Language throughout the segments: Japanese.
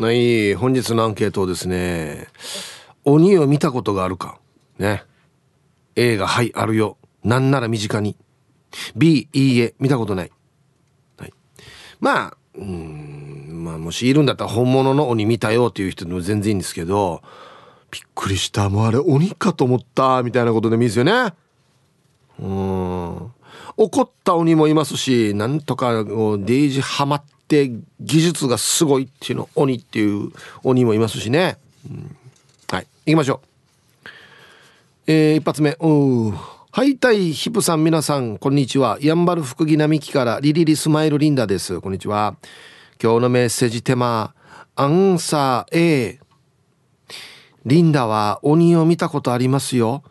はい本日のアンケートですね鬼を見たことがあるか。ね。A がはいあるよ。なんなら身近に。B いいえ見たことない、はい、まあうんまあもしいるんだったら本物の鬼見たよっていう人でも全然いいんですけどびっくりした。もうあれ鬼かと思ったみたいなことでもいいですよね。うん。怒った鬼もいますしなんとかデイジハマって技術がすごいっていうの鬼っていう鬼もいますしね、うん、はい。行きましょう。えー、一発目。おはいたいヒプさん皆さんこんにちは。やんばる福木並木からリリリスマイルリンダです。こんにちは。今日のメッセージテーマアンサー A リンダは鬼を見たことありますよ。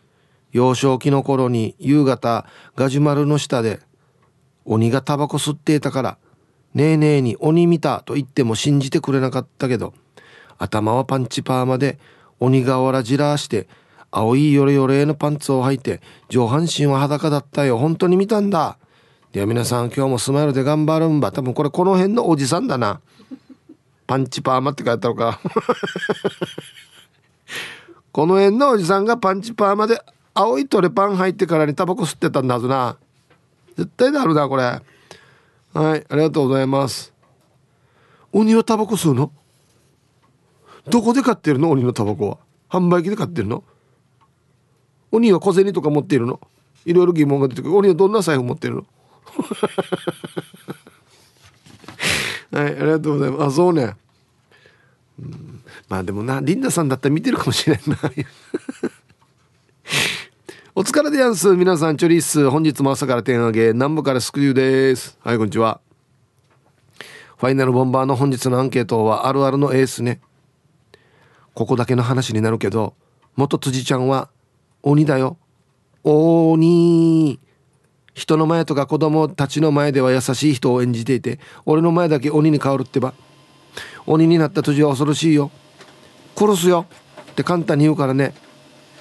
幼少期の頃に夕方ガジュマルの下で鬼がタバコ吸っていたからねえねえに鬼見たと言っても信じてくれなかったけど頭はパンチパーマで鬼瓦じらして青いヨレヨレのパンツを履いて上半身は裸だったよ。本当に見たんだ。では皆さん今日もスマイルで頑張るんば。多分これこの辺のおじさんだな。パンチパーマって書いてあるか。この辺のおじさんがパンチパーマで青いトレパン入ってからにタバコ吸ってたんだぞな。絶対であるなこれ。はいありがとうございます。鬼はタバコ吸うの？どこで買ってるの？鬼のタバコは。販売機で買ってるの？鬼は小銭とか持っているの？いろいろ疑問が出てくる。鬼はどんな財布持ってるの？はいありがとうございます。あそうね、うん、まあでもなリンダさんだったら見てるかもしれんな。お疲れでやんす。皆さん、チョリース。本日も朝から点上げ、南部からスクリューです。はい、こんにちは。ファイナルボンバーの本日のアンケートは、あるあるのエースね。ここだけの話になるけど、元辻ちゃんは、鬼だよ。鬼。人の前とか子供たちの前では優しい人を演じていて、俺の前だけ鬼に変わるってば。鬼になった辻は恐ろしいよ。殺すよ。って簡単に言うからね。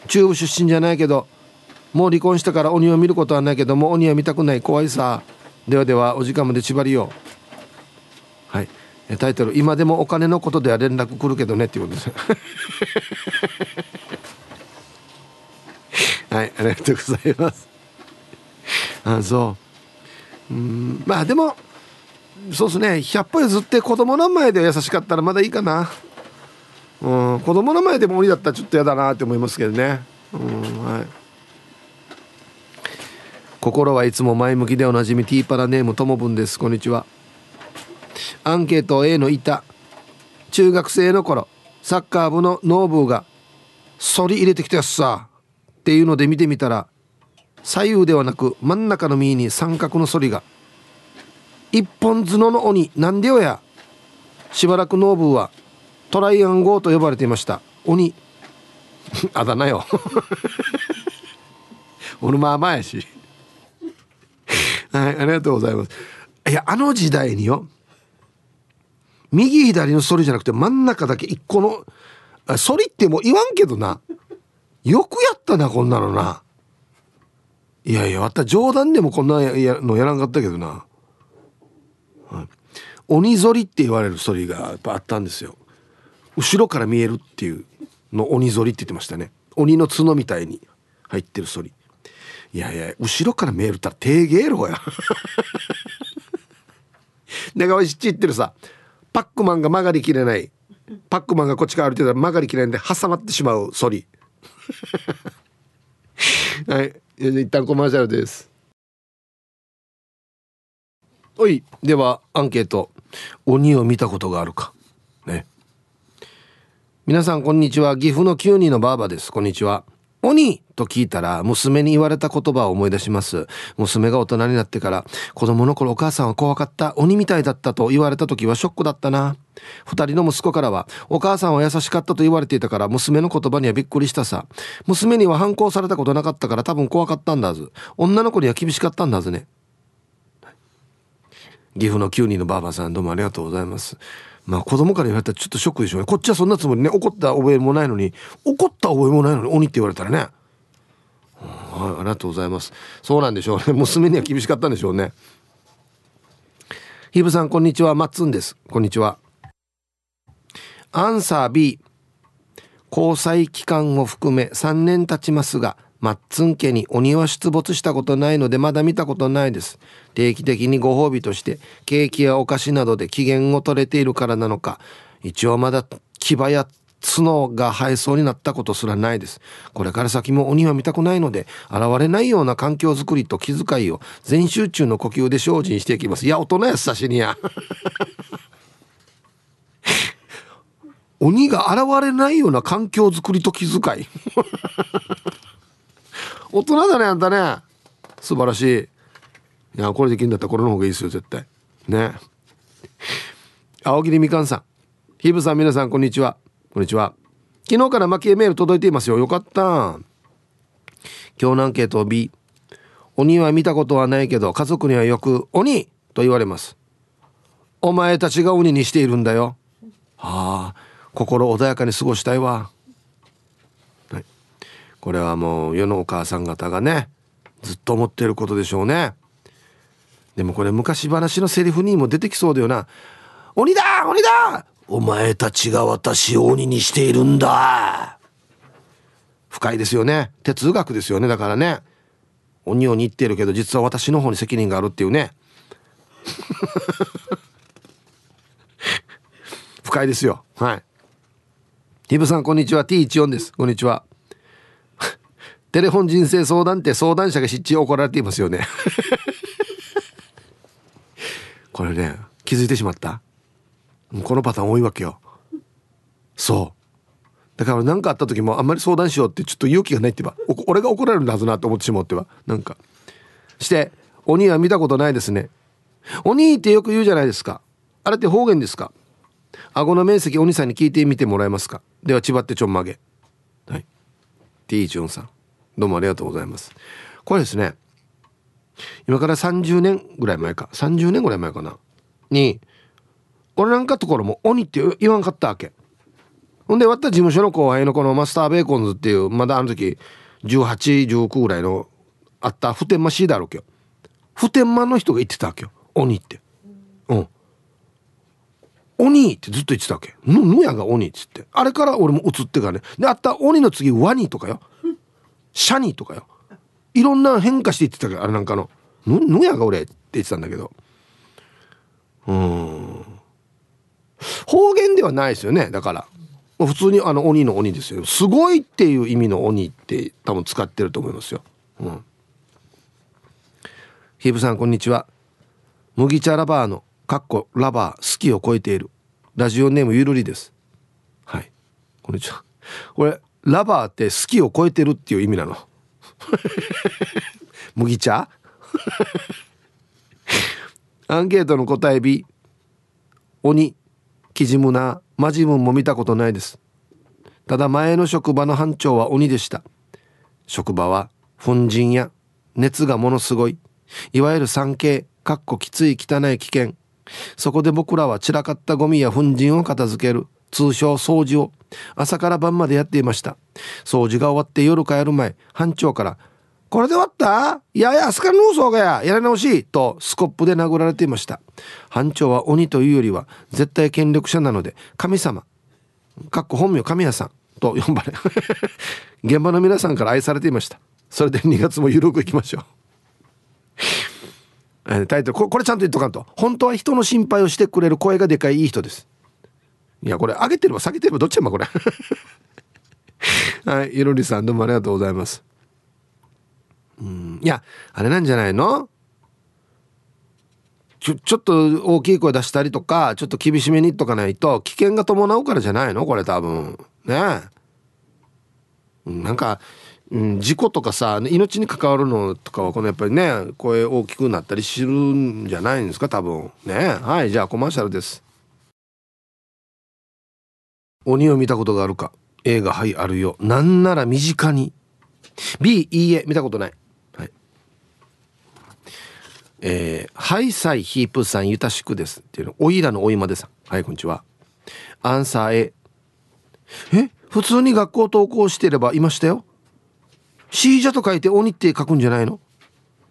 中部出身じゃないけど、もう離婚したから鬼を見ることはないけども鬼は見たくない。怖いさ。ではではお時間まで縛りよう。はい。タイトル「今でもお金のことでは連絡来るけどね」っていうことです。はいありがとうございます。あそう。うんまあでもそうですね。100歩譲って子供の前で優しかったらまだいいかな。うん子供の前でも鬼だったらちょっと嫌だなって思いますけどね。うんはい。心はいつも前向きでおなじみティーパラネームともぶんです。こんにちは。アンケート A の板。中学生の頃サッカー部のノーブーが「反り入れてきたやつさ」っていうので見てみたら左右ではなく真ん中の右に三角の反りが。一本角の鬼なんでよや。しばらくノーブーはトライアンゴーと呼ばれていました。鬼。あだ名よ。俺まあまあやし。はい、ありがとうございます。いや、あの時代によ、右左の反りじゃなくて真ん中だけ一個の、反りってもう言わんけどな。よくやったな、こんなのな。いやいや、また冗談でもこんなのやらんかったけどな。はい、鬼反りって言われる反りがやっぱあったんですよ。後ろから見えるっていうの鬼反りって言ってましたね。鬼の角みたいに入ってる反り。いやいや後ろから見えるったら手芸ろやだから知ってるさパックマンが曲がりきれない。パックマンがこっちから歩いてたら曲がりきれないんで挟まってしまうソリ。はい。一旦コマーシャルです。おいではアンケート。鬼を見たことがあるか。ね。皆さんこんにちは。岐阜の9人のばあばです。こんにちは。鬼と聞いたら娘に言われた言葉を思い出します。娘が大人になってから子供の頃お母さんは怖かった鬼みたいだったと言われた時はショックだったな。二人の息子からはお母さんは優しかったと言われていたから娘の言葉にはびっくりしたさ。娘には反抗されたことなかったから多分怖かったんだず。女の子には厳しかったんだずね。岐阜の9人のばあばさんどうもありがとうございます。まあ子供から言われたらちょっとショックでしょうね。こっちはそんなつもりね、怒った覚えもないのに、怒った覚えもないのに鬼って言われたらね。はい、ありがとうございます。そうなんでしょうね。娘には厳しかったんでしょうね。ひぶさん、こんにちは。まっつんです。こんにちは。アンサー B 交際期間を含め3年経ちますがマッツン家に鬼は出没したことないのでまだ見たことないです。定期的にご褒美としてケーキやお菓子などで機嫌を取れているからなのか。一応まだ牙や角が生えそうになったことすらないです。これから先も鬼は見たくないので現れないような環境づくりと気遣いを全集中の呼吸で精進していきます。いや大人やさしにや。鬼が現れないような環境づくりと気遣い。大人だねあんたね。素晴らしい。いやこれできるんだったらこれの方がいいですよ絶対。ね。青桐みかんさん。ヒブさん皆さんこんにちは。こんにちは。昨日から蒔絵メール届いていますよ。よかった。今日のアンケート B 鬼は見たことはないけど家族にはよく鬼と言われます。お前たちが鬼にしているんだよ。はあ心穏やかに過ごしたいわ。これはもう世のお母さん方がねずっと思っていることでしょうね。でもこれ昔話のセリフにも出てきそうだよな「鬼だ鬼だお前たちが私を鬼にしているんだ」深いですよね。哲学ですよね。だからね鬼鬼言ってるけど実は私の方に責任があるっていうね。深いですよ。はい。ヒブさんこんにちは。T14 です。こんにちは。テレフォン人生相談って相談者が失地怒られていますよね。これね気づいてしまった。このパターン多いわけよ。そう。だから何かあった時もあんまり相談しようってちょっと勇気がないってば俺が怒られるんだはずなと思ってしまってはなんか。して鬼は見たことないですね。鬼ってよく言うじゃないですか。あれって方言ですか。顎の面積鬼さんに聞いてみてもらえますか。では千葉ってちょんまげ。はい。T チュンさん。どうもありがとうございます。これですね今から30年ぐらい前か30年ぐらい前かなに俺なんかところも鬼って言わんかったわけ。ほんで割った事務所の後輩のこのマスターベーコンズっていうまだあの時1819ぐらいのあった普天間シーダーわけよ。普天間の人が言ってたわけよ。鬼って。うん。鬼ってずっと言ってたわけ。ぬぬやが鬼っつって。あれから俺も映ってからね。であった鬼の次ワニとかよ。シャニとかよ。いろんな変化していってたからあれなんかの「ぬぬやが俺」って言ってたんだけど。うん。方言ではないですよねだから。普通にあの鬼の鬼ですよ。すごいっていう意味の鬼って多分使ってると思いますよ。うん。ヒブさんこんにちは。麦茶ラバーのかっこラバー好きを超えている。ラジオネームゆるりです。はい。こんにちは。これラバーって好きを超えてるっていう意味なの。麦茶？アンケートの答え B 鬼キジムナマジムンも見たことないです。ただ前の職場の班長は鬼でした。職場は粉塵や熱がものすごい。いわゆる産経かっこきつい汚い危険。そこで僕らは散らかったゴミや粉塵を片付ける。通称掃除を。朝から晩までやっていました。掃除が終わって夜帰る前班長から「これで終わった？いやいや明日からの嘘がや。やり直し」とスコップで殴られていました。班長は鬼というよりは絶対権力者なので神様かっこ本名神谷さんと呼ばれ 現場の皆さんから愛されていました。それで2月も緩くいきましょう。タイトルこれちゃんと言っとかんと本当は人の心配をしてくれる声がでかいいい人です。いやこれ上げてれば下げてればどっちやまこれ。はいいろりさんどうもありがとうございます。うんいやあれなんじゃないの？ちょちょっと大きい声出したりとかちょっと厳しめにとかないと危険が伴うからじゃないの？これ多分。ね。えなんか、うん、事故とかさ命に関わるのとかはこのやっぱりね声大きくなったりするんじゃないんですか？多分。ね。はいじゃあコマーシャルです。鬼を見たことがあるか？映画はいあるよ。なんなら身近に。B いいえ見たことない。はい。えー、ハイサイヒープさんゆたしくです。っていうの。おいらのおいまでさん。はいこんにちは。アンサー A え？普通に学校登校してればいましたよ。シージャと書いて鬼って書くんじゃないの？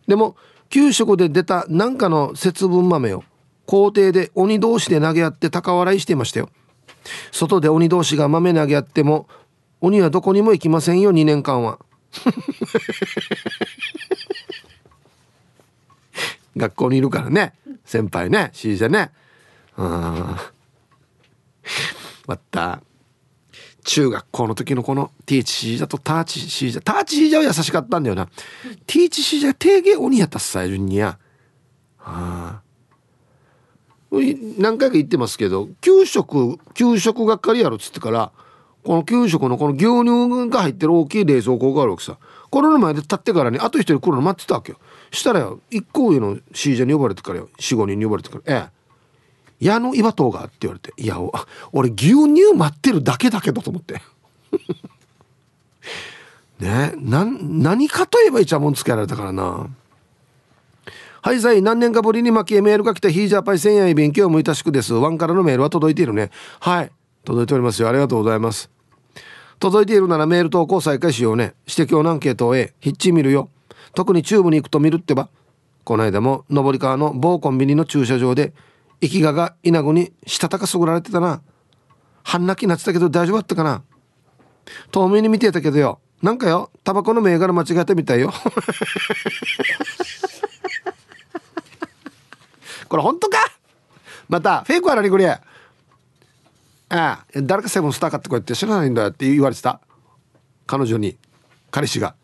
でも給食で出たなんかの節分豆を校庭で鬼同士で投げ合って高笑いしていましたよ。外で鬼同士が豆投げ合っても鬼はどこにも行きませんよ2年間は。学校にいるからね。先輩ね。C じゃねうんまた。中学校の時のこのティーチシージャとターチシージャターチシージャは優しかったんだよな。ティーチシージャ定芸鬼やったっさ順にや。はあ何回か言ってますけど給食給食係やろっつってからこの給食のこの牛乳が入ってる大きい冷蔵庫があるわけさ。これの前で立ってからにあと一人来るの待ってたわけよ。したらよ一個上の C ジャに呼ばれてからよ。45人に呼ばれてから「ええ。矢野岩塔が」って言われて「いや俺牛乳待ってるだけだけど」と思って。ねな何かといえばイチャモンつけられたからな。はいさい何年かぶりに巻きメールが来たヒージャーパイ千円勉強もいたしくです。ワンからのメールは届いているね。はい。届いておりますよ。ありがとうございます。届いているならメール投稿再開しようね。指摘をアンケートを A ヒッチ見るよ。特にチューブに行くと見るってば。この間も上り川の某コンビニの駐車場で生きがが稲子にしたたかすぐられてたな。半泣きになってたけど大丈夫だったかな。遠目に見てたけどよ。なんかよ。タバコの銘柄間違えたみたいよ。これ本当か？またフェイクは何これ？ああ誰かセブンスター買ってこうやって知らないんだよって言われてた。彼女に。彼氏が。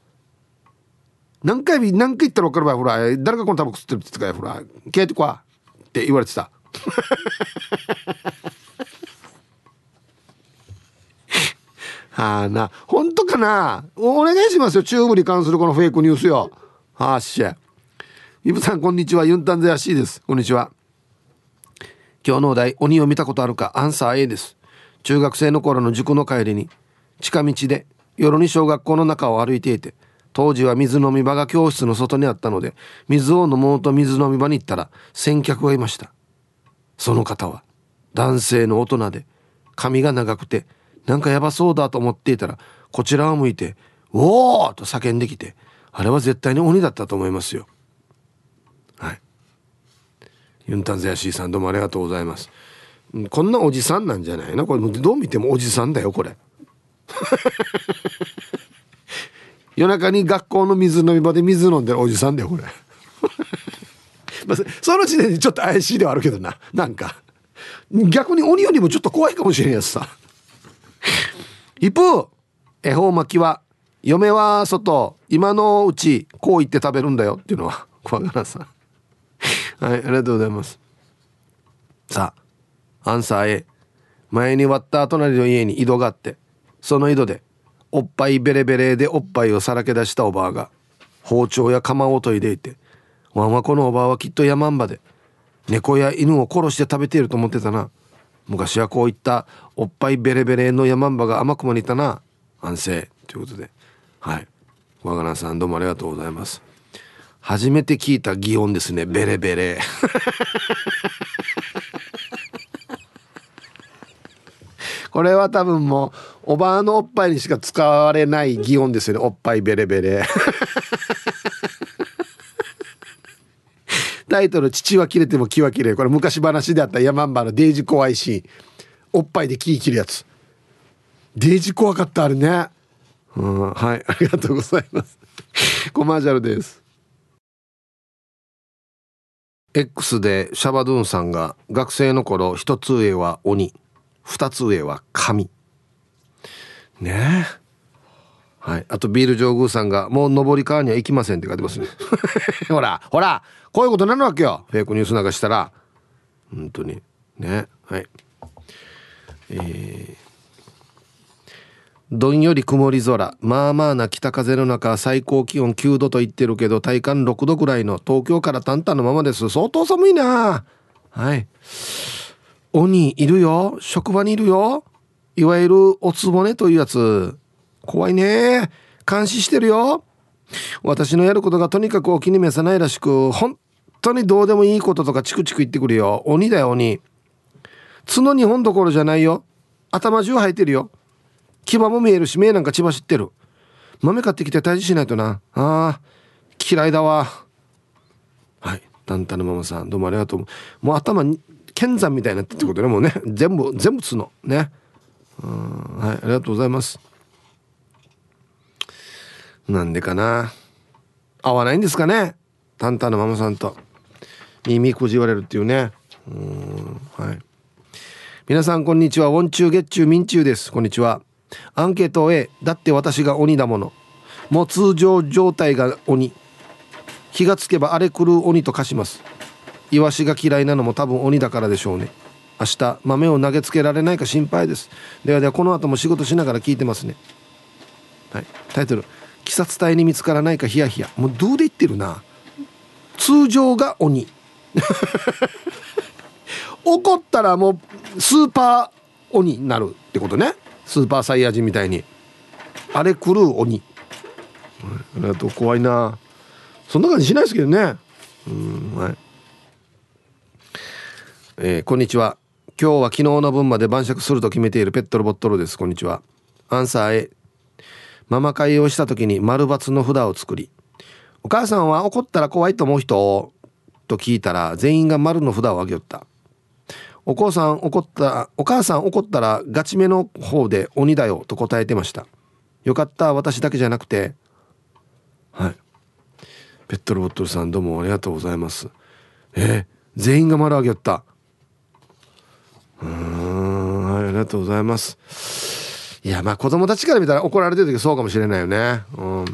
何回何回言ったら分かるわほら。誰がこのタバコ吸ってるって言ってたかほら。消えてこわって言われてた。は あな。本当かな？お願いしますよ。チューブに関するこのフェイクニュースよ。はあっしゃ。イブさんこんにちは。ユンタンゼアシーです。こんにちは。今日のお題鬼を見たことあるか？アンサー A です。中学生の頃の塾の帰りに近道で夜に小学校の中を歩いていて当時は水飲み場が教室の外にあったので水を飲もうと水飲み場に行ったら先客がいました。その方は男性の大人で髪が長くてなんかやばそうだと思っていたらこちらを向いて「おお!」と叫んできてあれは絶対に鬼だったと思いますよ。はい。ユンタンゼヤシーさんどうもありがとうございます。こんなおじさんなんじゃないの？これどう見てもおじさんだよこれ。夜中に学校の水飲み場で水飲んでるおじさんだよこれ。まあ、その時点でちょっと怪しいではあるけどななんか。逆に鬼よりもちょっと怖いかもしれんやつさ。一方恵方巻きは嫁は外今のうちこう言って食べるんだよっていうのは小柄さん。はいありがとうございます。さあアンサー A 前に割った隣の家に井戸があってその井戸でおっぱいベレベレでおっぱいをさらけ出したおばあが包丁や釜を研いでいてワンはこのおばあはきっと山んばで猫や犬を殺して食べていると思ってたな。昔はこういったおっぱいベレベレの山んばが甘くも似たな。安静。ということで。はい。わがなさんどうもありがとうございます。初めて聞いた擬音ですね。ベレベレ。これは多分もうおばあのおっぱいにしか使われない擬音ですよね。おっぱいベレベレ。タイトル「父は切れても気は切れ」これ昔話であったヤマンバのデイジ怖いしおっぱいで木切るやつ。デイジ怖かったあれね。うんはい。ありがとうございます。コマーシャルです。X でシャバドゥンさんが学生の頃一つ上は鬼二つ上は神。ねえ。はい。あとビール上宮さんがもう上り川には行きませんって書いてますね。ほらほらこういうことになるわけよ。フェイクニュース流したら。本当に。ね。はい。えーどんより曇り空。まあまあな北風の中最高気温9度と言ってるけど体感6度くらいの東京からタンタンのままです。相当寒いな。はい。鬼いるよ。職場にいるよ。いわゆるおつぼねというやつ。怖いね。監視してるよ。私のやることがとにかくお気に召さないらしく本当にどうでもいいこととかチクチク言ってくるよ。鬼だよ鬼。角2本どころじゃないよ。頭中生えてるよ。牙も見えるし目なんか血走ってる。豆買ってきて退治しないとな。あ嫌いだわ。はい。タンタのママさんどうもありがとう。もう頭キ剣山みたいになってってことねもうね。全部全部角。ね。うんはい。ありがとうございます。なんでかな。合わないんですかね。タンタンのママさんと。耳くじ言われるっていうね。うんはい。皆さんこんにちは。ウォンチューゲッチューミンチューです。こんにちは。アンケート A だって私が鬼だもの。もう通常状態が鬼。気がつけば荒れ狂う鬼と化します。イワシが嫌いなのも多分鬼だからでしょうね。明日豆を投げつけられないか心配です。ではではこの後も仕事しながら聞いてますね。はい。タイトル。鬼殺隊に見つからないかヒヤヒヤ。もうどうで言ってるな。通常が鬼。怒ったらもうスーパー鬼になるってことね。スーパーサイヤ人みたいに。あれ狂う鬼。ありがとう怖いな。そんな感じしないですけどね。うんはい。えー、こんにちは。今日は昨日の分まで晩酌すると決めているペットルボットルです。こんにちは。アンサー A ママ会をした時に丸×の札を作り。お母さんは怒ったら怖いと思う人？と聞いたら全員が丸の札をあげよった。お母さん怒ったお母さん怒ったらガチめの方で鬼だよと答えてました。よかった私だけじゃなくて。はい。ペットルボットルさんどうもありがとうございます。えー、全員が丸あげよった。うんはいありがとうございます。いやまあ子供たちから見たら怒られてる時そうかもしれないよね。うん。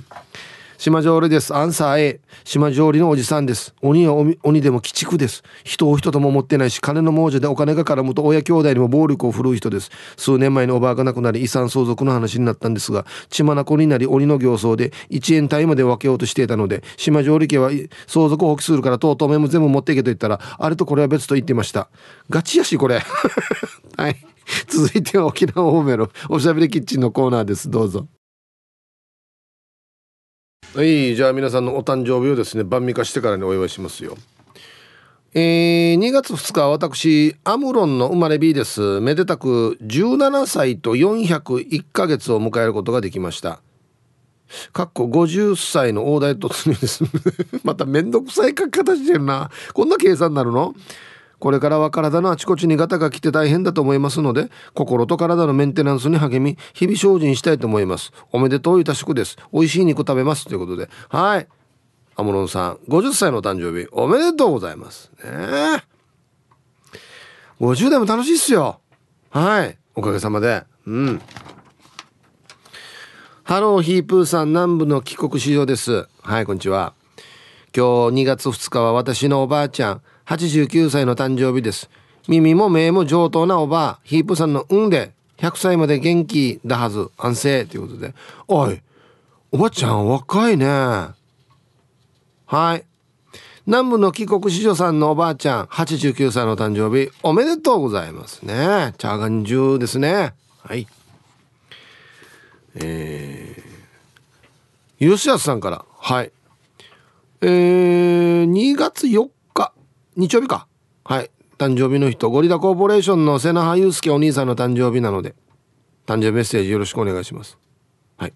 島上里です。アンサー A。島上里のおじさんです。鬼は鬼でも鬼畜です。人を人とも思ってないし、金の亡者でお金が絡むと親兄弟にも暴力を振るう人です。数年前におばあが亡くなり遺産相続の話になったんですが、血眼になり鬼の形相で1円単位まで分けようとしていたので、島上里家は相続を放棄するからとうとうめも全部持っていけと言ったら、あれとこれは別と言ってました。ガチやし、これ。はい。続いては沖縄方面のおしゃべりキッチンのコーナーです。どうぞ。はいじゃあ皆さんのお誕生日をですね晩味化してからにお祝いしますよ。えー、2月2日私アムロンの生まれ B です。めでたく17歳と401ヶ月を迎えることができました。かっこ50歳の大台突入です まためんどくさい書き方してるな。こんな計算になるの？これからは体のあちこちにガタが来て大変だと思いますので、心と体のメンテナンスに励み、日々精進したいと思います。おめでとういたしくです。美味しい肉食べます。ということで。はい。アムロンさん、50歳の誕生日、おめでとうございます。ねえ50代も楽しいっすよ。はい。おかげさまで。うん。ハローヒープーさん南部の帰国子女です。はい、こんにちは。今日2月2日は私のおばあちゃん、89歳の誕生日です。耳も目も上等なおばあ、ヒープさんの運で100歳まで元気だはず、安静ということで。おい、おばちゃん若いね。はい。南部の帰国子女さんのおばあちゃん、89歳の誕生日、おめでとうございますね。チャーガンジューですね。はい。えー、吉安さんから、はい。えー、2月4日曜日か。はい。誕生日の人ゴリラコーポレーションの瀬名祐介お兄さんの誕生日なので誕生日メッセージよろしくお願いします。はい。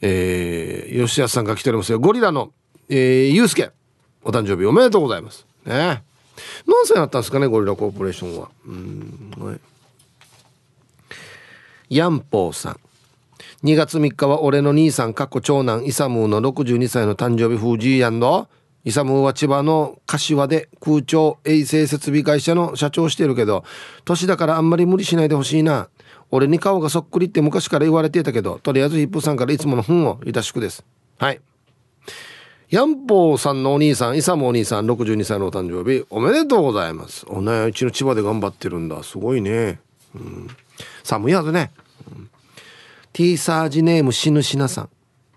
えー、吉安さんが来ておりますよ。ゴリラの、えー、祐介お誕生日おめでとうございます。ね。何歳になったんですかねゴリラコーポレーションは。うんはい。ヤンポーさん。2月3日は俺の兄さんかっこ長男イサムーの62歳の誕生日フージーヤンドイサムは千葉の柏で空調衛生設備会社の社長してるけど年だからあんまり無理しないでほしいな。俺に顔がそっくりって昔から言われてたけどとりあえずヒップさんからいつもの本をいたしくです。はい。ヤンポーさんのお兄さんイサムお兄さん62歳のお誕生日おめでとうございます。おねうちの千葉で頑張ってるんだ。すごいね、うん、寒いはずね、うん、T サージネーム死ぬしなさん。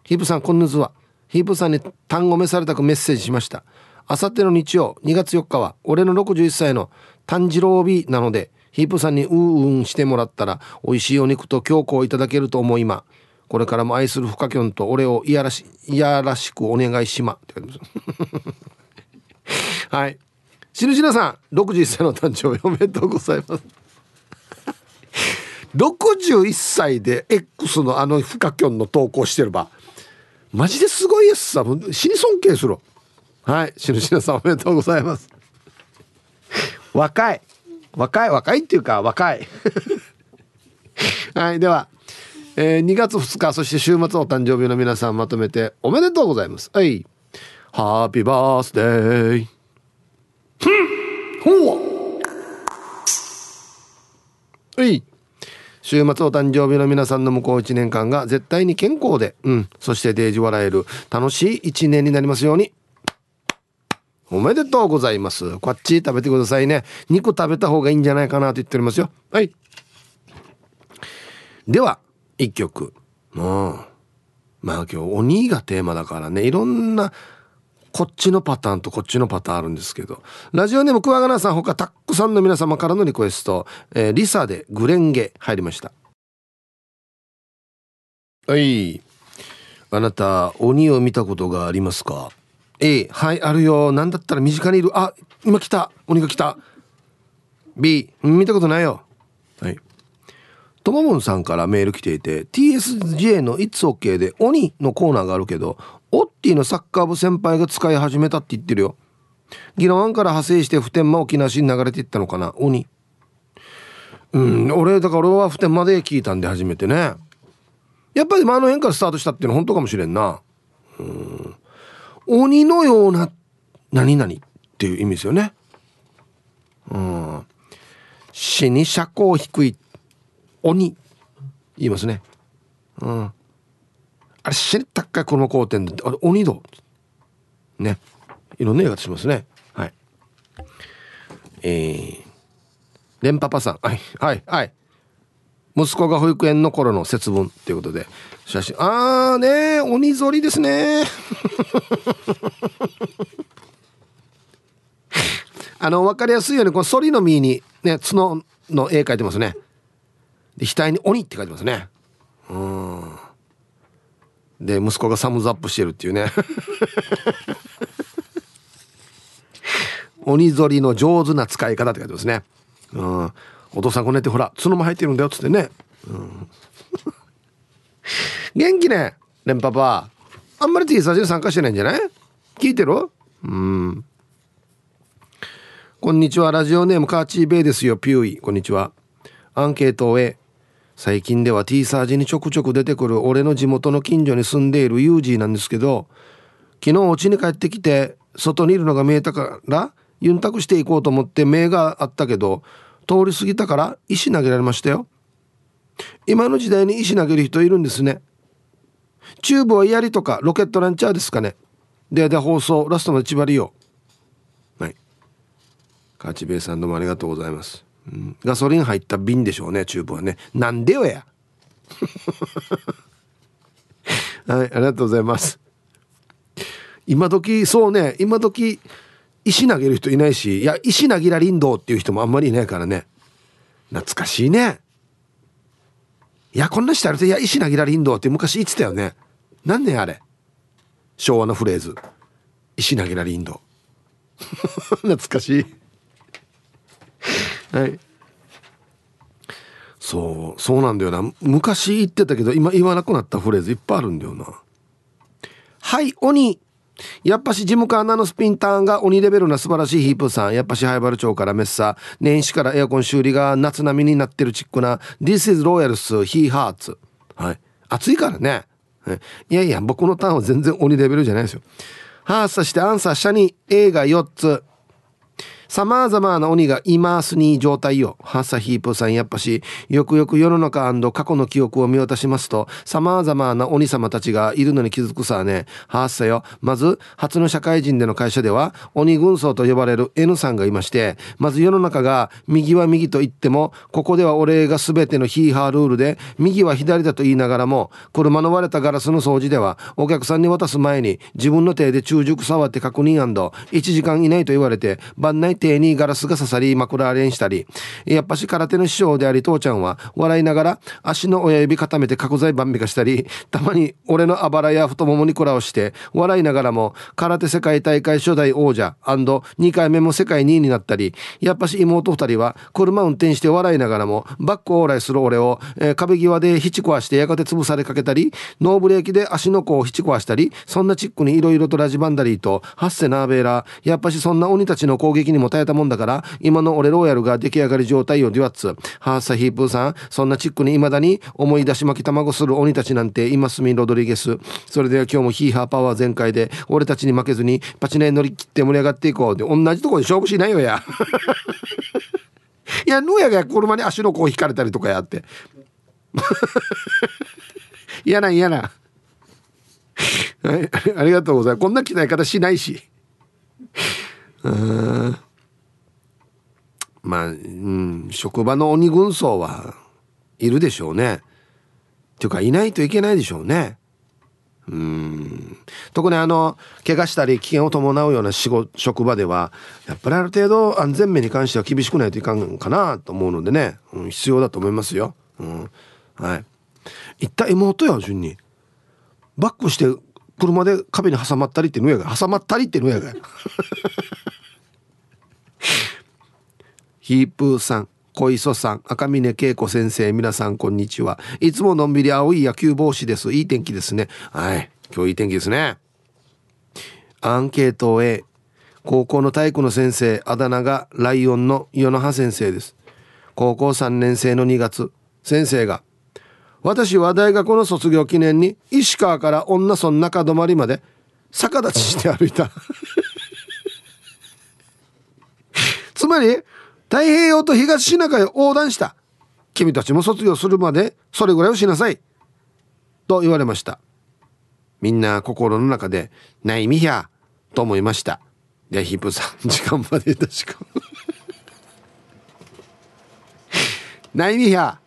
ヒップさんこんぬずは。ヒープさんに単語召されたくメッセージしました。あさっての日曜2月4日は俺の61歳の炭治郎日なのでヒープさんにうーんしてもらったら美味しいお肉と強行いただけると思いま。これからも愛するフカキョンと俺をいやらしいやらしくお願いしま。す はい。しぬしなさん61歳の誕生日おめでとうございます。61歳で X のあのフカキョンの投稿してるばマジですごいやつさ死に尊敬するはいしのしなさんおめでとうございます。若い。若い若いっていうか若い。はいでは、えー、2月2日そして週末お誕生日の皆さんまとめておめでとうございます。はい。ハッピーバースデーほう。はい。週末お誕生日の皆さんの向こう1年間が絶対に健康で、うん、そしてデージ笑える楽しい1年になりますように。おめでとうございます。こっち食べてくださいね。肉食べた方がいいんじゃないかなと言っておりますよ。はい。では、一曲。もう、まあ今日、鬼がテーマだからね、いろんな、こっちのパターンとこっちのパターンあるんですけど。ラジオネームクワガナさんほかたくさんの皆様からのリクエスト、えー、リサでグレンゲ入りました。はい。あなた、鬼を見たことがありますか？A はいあるよ。なんだったら身近にいる。あ今来た。鬼が来た。B 見たことないよ。はい。とももんさんからメール来ていて TSJ の「It's OK」で「鬼」のコーナーがあるけどオッティのサッカー部先輩が使い始めたって言ってるよ。議論案から派生して普天間沖縄市に流れていったのかな？鬼。うん俺だから俺は普天間で聞いたんで初めてね。やっぱりあの辺からスタートしたっていうの本当かもしれんな。うん。鬼のような何々っていう意味ですよね。うん。死に車高低い鬼言いますね。うん。あれ死に高いこの交点であれ鬼だ。ね。いろんな言い方しますね。はい。えー、レンパパさん。はい、はい、はい。息子が保育園の頃の節分っていうことで写真あーね鬼ぞりですね あの分かりやすいようにこの反りの実にね角の絵描いてますねで額に鬼って書いてますね。うん。で息子がサムズアップしてるっていうね。鬼ぞりの上手な使い方って書いてますね。うん。お父さんこねてほら角も入ってるんだよっつってね、うん、元気ね連パパ。あんまり T サージに参加してないんじゃない？聞いてる？うん。こんにちはラジオネームカーチーベイですよピューイ。こんにちは。アンケートを終え最近では T サージにちょくちょく出てくる俺の地元の近所に住んでいるユージーなんですけど昨日お家に帰ってきて外にいるのが見えたからユンタクしていこうと思って目があったけど通り過ぎたから石投げられましたよ。今の時代に石投げる人いるんですね。チューブは槍とかロケットランチャーですかね。でで放送ラストの千葉利用。はい。カーチベイさんどうもありがとうございます、ガソリン入った瓶でしょうねチューブはね。なんでよや。はいありがとうございます。今時そうね今時石投げる人いないしいや石投げら林道っていう人もあんまりいないからね。懐かしいね。いやこんな人あるといや石投げら林道って昔言ってたよね。何年あれ。昭和のフレーズ。石投げら林道。懐かしい。はいそうそうなんだよな昔言ってたけど今言わなくなったフレーズいっぱいあるんだよなはい鬼やっぱしジムカーナのスピンターンが鬼レベルな素晴らしいヒープさん。やっぱしハイバル町からメッサ。年始からエアコン修理が夏並みになってるチックな This is Royals He Hearts。はい。暑いからね。いやいや、僕のターンは全然鬼レベルじゃないですよ。ハーサしてアンサー下に映画4つ。様々な鬼がいますに状態よ。ハッサヒープさんやっぱし、よくよく世の中過去の記憶を見渡しますと、様々な鬼様たちがいるのに気づくさね。ハッサよ。まず、初の社会人での会社では、鬼軍曹と呼ばれる N さんがいまして、まず世の中が右は右と言っても、ここでは俺が全てのヒーハールールで、右は左だと言いながらも、車の割れたガラスの掃除では、お客さんに渡す前に、自分の手で中熟触って確認 &1 時間以内と言われて、番内手にガラスが刺さり枕アレンしたりやっぱし空手の師匠であり父ちゃんは笑いながら足の親指固めて角材万美化したりたまに俺のあばらや太ももにこらをして笑いながらも空手世界大会初代王者 &2 回目も世界2位になったりやっぱし妹二人は車運転して笑いながらもバック往来する俺を、えー、壁際でひち壊してやがて潰されかけたりノーブレーキで足の甲をひち壊したりそんなチックにいろいろとラジバンダリーとハッセナーベーラーやっぱしそんな鬼たちの攻撃にも答えたもんだから今の俺ローヤルが出来上がり状態をデュアッツ。ハーサヒープーさんそんなチックに未だに思い出し巻き卵する鬼たちなんて今すみロドリゲス。それでは今日もヒーハーパワー全開で俺たちに負けずにパチネ乗り切って盛り上がっていこう。で同じとこで勝負しないよや。いやヌーヤが車に足の甲引かれたりとかやって。嫌な嫌なはい、ありがとうございます。こんな鍛え方しないし。うんまあ、うん、職場の鬼軍曹はいるでしょうね。っていうかいないといけないでしょうね。うん。特にあの怪我したり危険を伴うような仕事職場ではやっぱりある程度安全面に関しては厳しくないといかんかなと思うのでね、うん、必要だと思いますよ。うん、はい。行った妹よ順に。バックして車で壁に挟まったりってのやが挟まったりってのやがヒープーさん小磯さん赤嶺恵子先生皆さんこんにちは。いつものんびり青い野球帽子です。いい天気ですね。はい。今日いい天気ですね。アンケート A 高校の体育の先生あだ名がライオンの与野葉先生です。高校3年生の2月先生が私は大学の卒業記念に石川から女村中泊まりまで逆立ちして歩いた。つまり太平洋と東シナ海を横断した。君たちも卒業するまでそれぐらいをしなさい。と言われました。みんな心の中で「ないみひゃ」と思いました。でヒップさん時間まで確か。ないみひゃ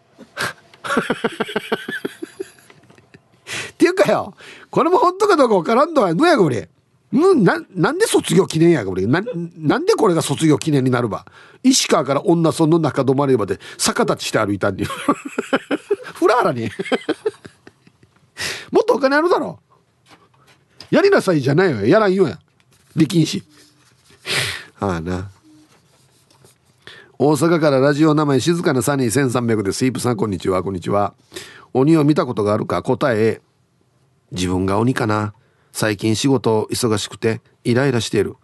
っていうかよこれも本当かどうか分からんのはのやこれ。ななんで卒業記念やこれ。ななんでこれが卒業記念になるば。石川から女村の中止まりまで逆立ちして歩いたんに フラーラに もっとお金あるだろやりなさいじゃないよやらんよやできんしああな大阪からラジオ名前静かなサニー1300です。イープさんこんにちは、こんにちは。鬼を見たことがあるか答え、自分が鬼かな。最近仕事忙しくてイライラしている。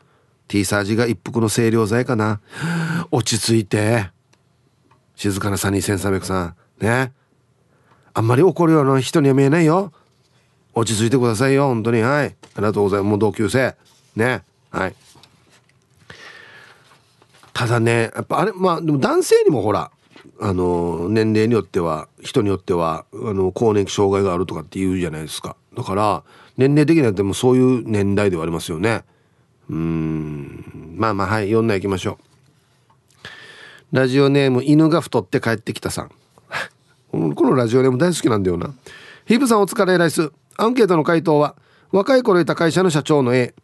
T サージが一服の清涼剤かな。落ち着いて。静かなサニー1300さん。ね。あんまり怒るような人には見えないよ。落ち着いてくださいよ、本当に。はい。ありがとうございます。もう同級生。ね。はい。ただねやっぱあれまあでも男性にもほらあの年齢によっては人によってはあの更年期障害があるとかって言うじゃないですかだから年齢的にはでもそういう年代ではありますよねうん。まあまあはい読んでいきましょう。ラジオネーム犬が太って帰ってきたさん。このラジオネーム大好きなんだよな。ヒブさんお疲れライス。アンケートの回答は若い頃いた会社の社長の A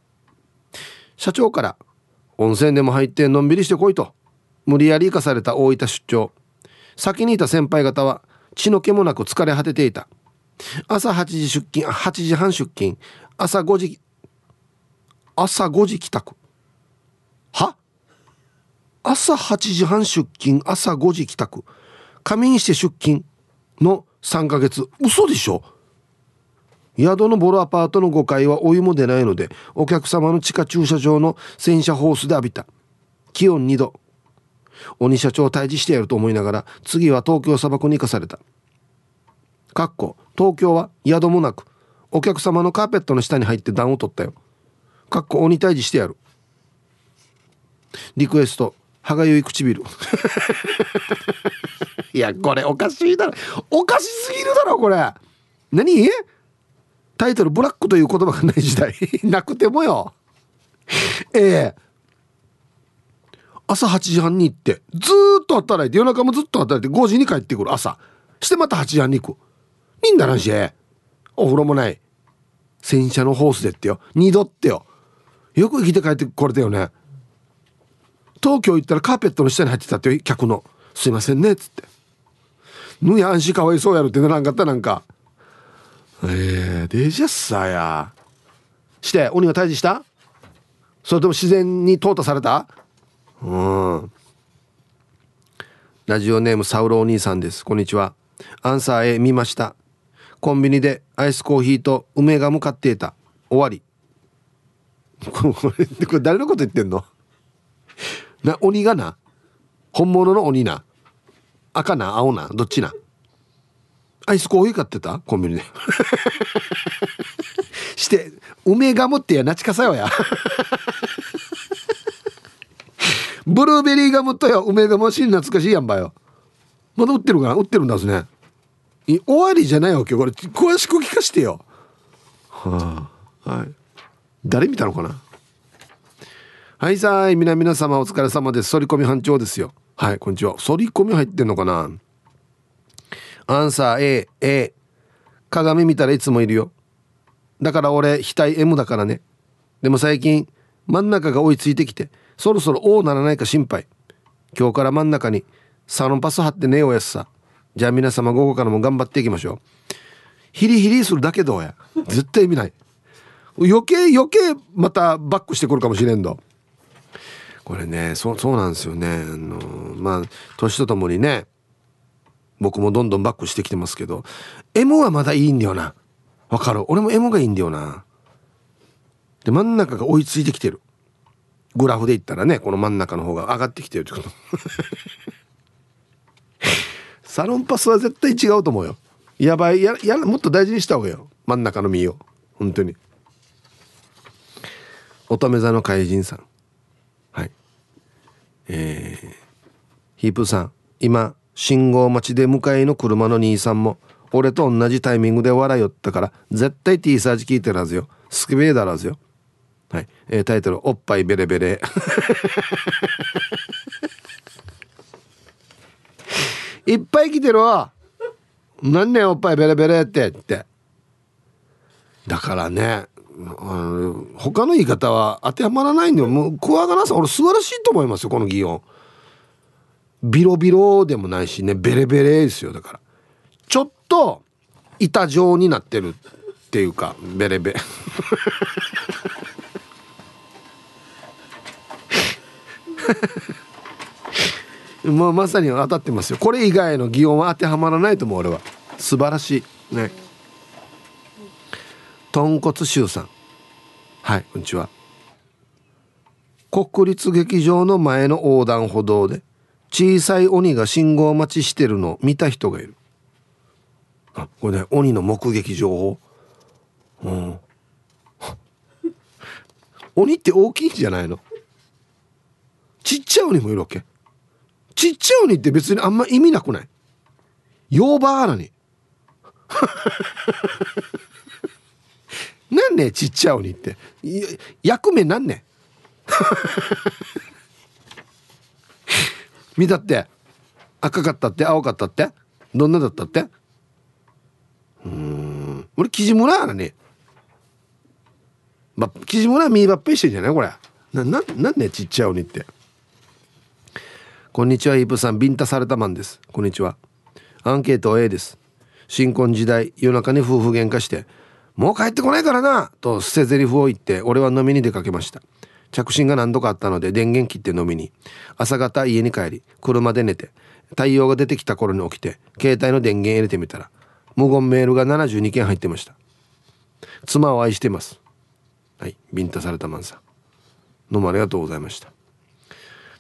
社長から温泉でも入ってのんびりしてこいと。無理やり行かされた大分出張。先にいた先輩方は血の気もなく疲れ果てていた。朝8時出勤8時半出勤。朝5時朝5時帰宅。は？朝8時半出勤朝5時帰宅。仮眠して出勤の3ヶ月。嘘でしょ？宿のボロアパートの5階はお湯も出ないのでお客様の地下駐車場の洗車ホースで浴びた。気温2度。鬼社長退治してやると思いながら次は東京砂漠に行かされた。かっこ東京は宿もなくお客様のカーペットの下に入って暖を取ったよ。かっこ鬼退治してやる。リクエスト。歯がゆい唇。いやこれおかしいだろ。おかしすぎるだろこれ。何？タイトル「ブラック」という言葉がない時代。なくてもよ。ええ。朝8時半に行ってずっと働いて夜中もずっと働いて5時に帰ってくる朝。してまた8時半に行く。いいんだなしお風呂もない。洗車のホースでってよ。二度ってよよく生きて帰ってこれたよね。東京行ったらカーペットの下に入ってたって客の「すいませんね」っつって「ぬやんしかわいそうやろ」ってならんかったなんか。えー、デジャッサーや。して鬼が退治した？それとも自然に淘汰された？うん。ラジオネームサウロお兄さんです。こんにちは。アンサー A 見ました。コンビニでアイスコーヒーと梅が向かっていた。終わり。こ れこれ誰のこと言ってんの？な鬼がな。本物の鬼な。赤な青などっちな？アイスコーヒー買ってた？コンビニで。して梅ガムってやなちかさよや。ブルーベリーガムとよ梅ガムし懐かしいやんばよ。まだ売ってるかな？売ってるんだすね。終わりじゃないわけこれ。詳しく聞かしてよ。はあはい。誰見たのかな？はいさーい。皆皆様お疲れ様です。反り込み班長ですよ。はいこんにちは。反り込み入ってんのかな？アンサー A A 鏡見たらいつもいるよ。だから俺額 M だからね。でも最近真ん中が追いついてきてそろそろ O ならないか心配。今日から真ん中にサロンパス貼ってねえおやすさ。じゃあ皆様午後からも頑張っていきましょう。ヒリヒリするだけどや。絶対見ない。余計余計またバックしてくるかもしれんどこれねそうそうなんですよね。あのまあ年とともにね僕もどんどんバックしてきてますけど M はまだいいんだよな。わかる。俺も M がいいんだよな。で真ん中が追いついてきてる。グラフで言ったらねこの真ん中の方が上がってきてるってこと。サロンパスは絶対違うと思うよ。やばい。ややもっと大事にした方がいいよ。真ん中の実を。本当に。乙女座の怪人さん。はい。えー、ヒープさん今信号待ちで向かいの車の兄さんも俺と同じタイミングで笑いよったから絶対 T サージ聞いてるはずよ。スクベーダーはずよ。はい、えー、タイトル「おっぱいベレベレ」いっぱい来てるわ。何年おっぱいベレベレって。って。だからね他の言い方は当てはまらないんだよ。もうクワガナさん俺素晴らしいと思いますよこの擬音。ビロビロでもないしねベレベレですよだから。ちょっと板状になってるっていうかベレベ。まあ、まさに当たってますよ。これ以外の擬音は当てはまらないと思う俺は。素晴らしい。ね。豚骨臭さん。はいこんにちは。国立劇場の前の横断歩道で小さい鬼が信号待ちしてるのを見た人がいる。あこれね鬼の目撃情報。うん。鬼って大きいんじゃないの？ちっちゃい鬼もいるわけ。ちっちゃい鬼って別にあんま意味なくない？ヨーバーラになんねちっちゃい鬼って。役目なんね 見たって。赤かったって？青かったって？どんなだったって？うん。俺キジムラやらねまキジムラミーバッペしてんじゃない？これ。なななんねちっちゃい鬼って。こんにちはイープさん。ビンタされたマンです。こんにちは。アンケート A です。新婚時代夜中に夫婦喧嘩してもう帰ってこないからなと捨て台詞を言って俺は飲みに出かけました。着信が何度かあったので電源切って飲みに。朝方家に帰り車で寝て太陽が出てきた頃に起きて携帯の電源入れてみたら無言メールが72件入ってました。妻を愛してます。はいビンタされたマンさん。どうもありがとうございました。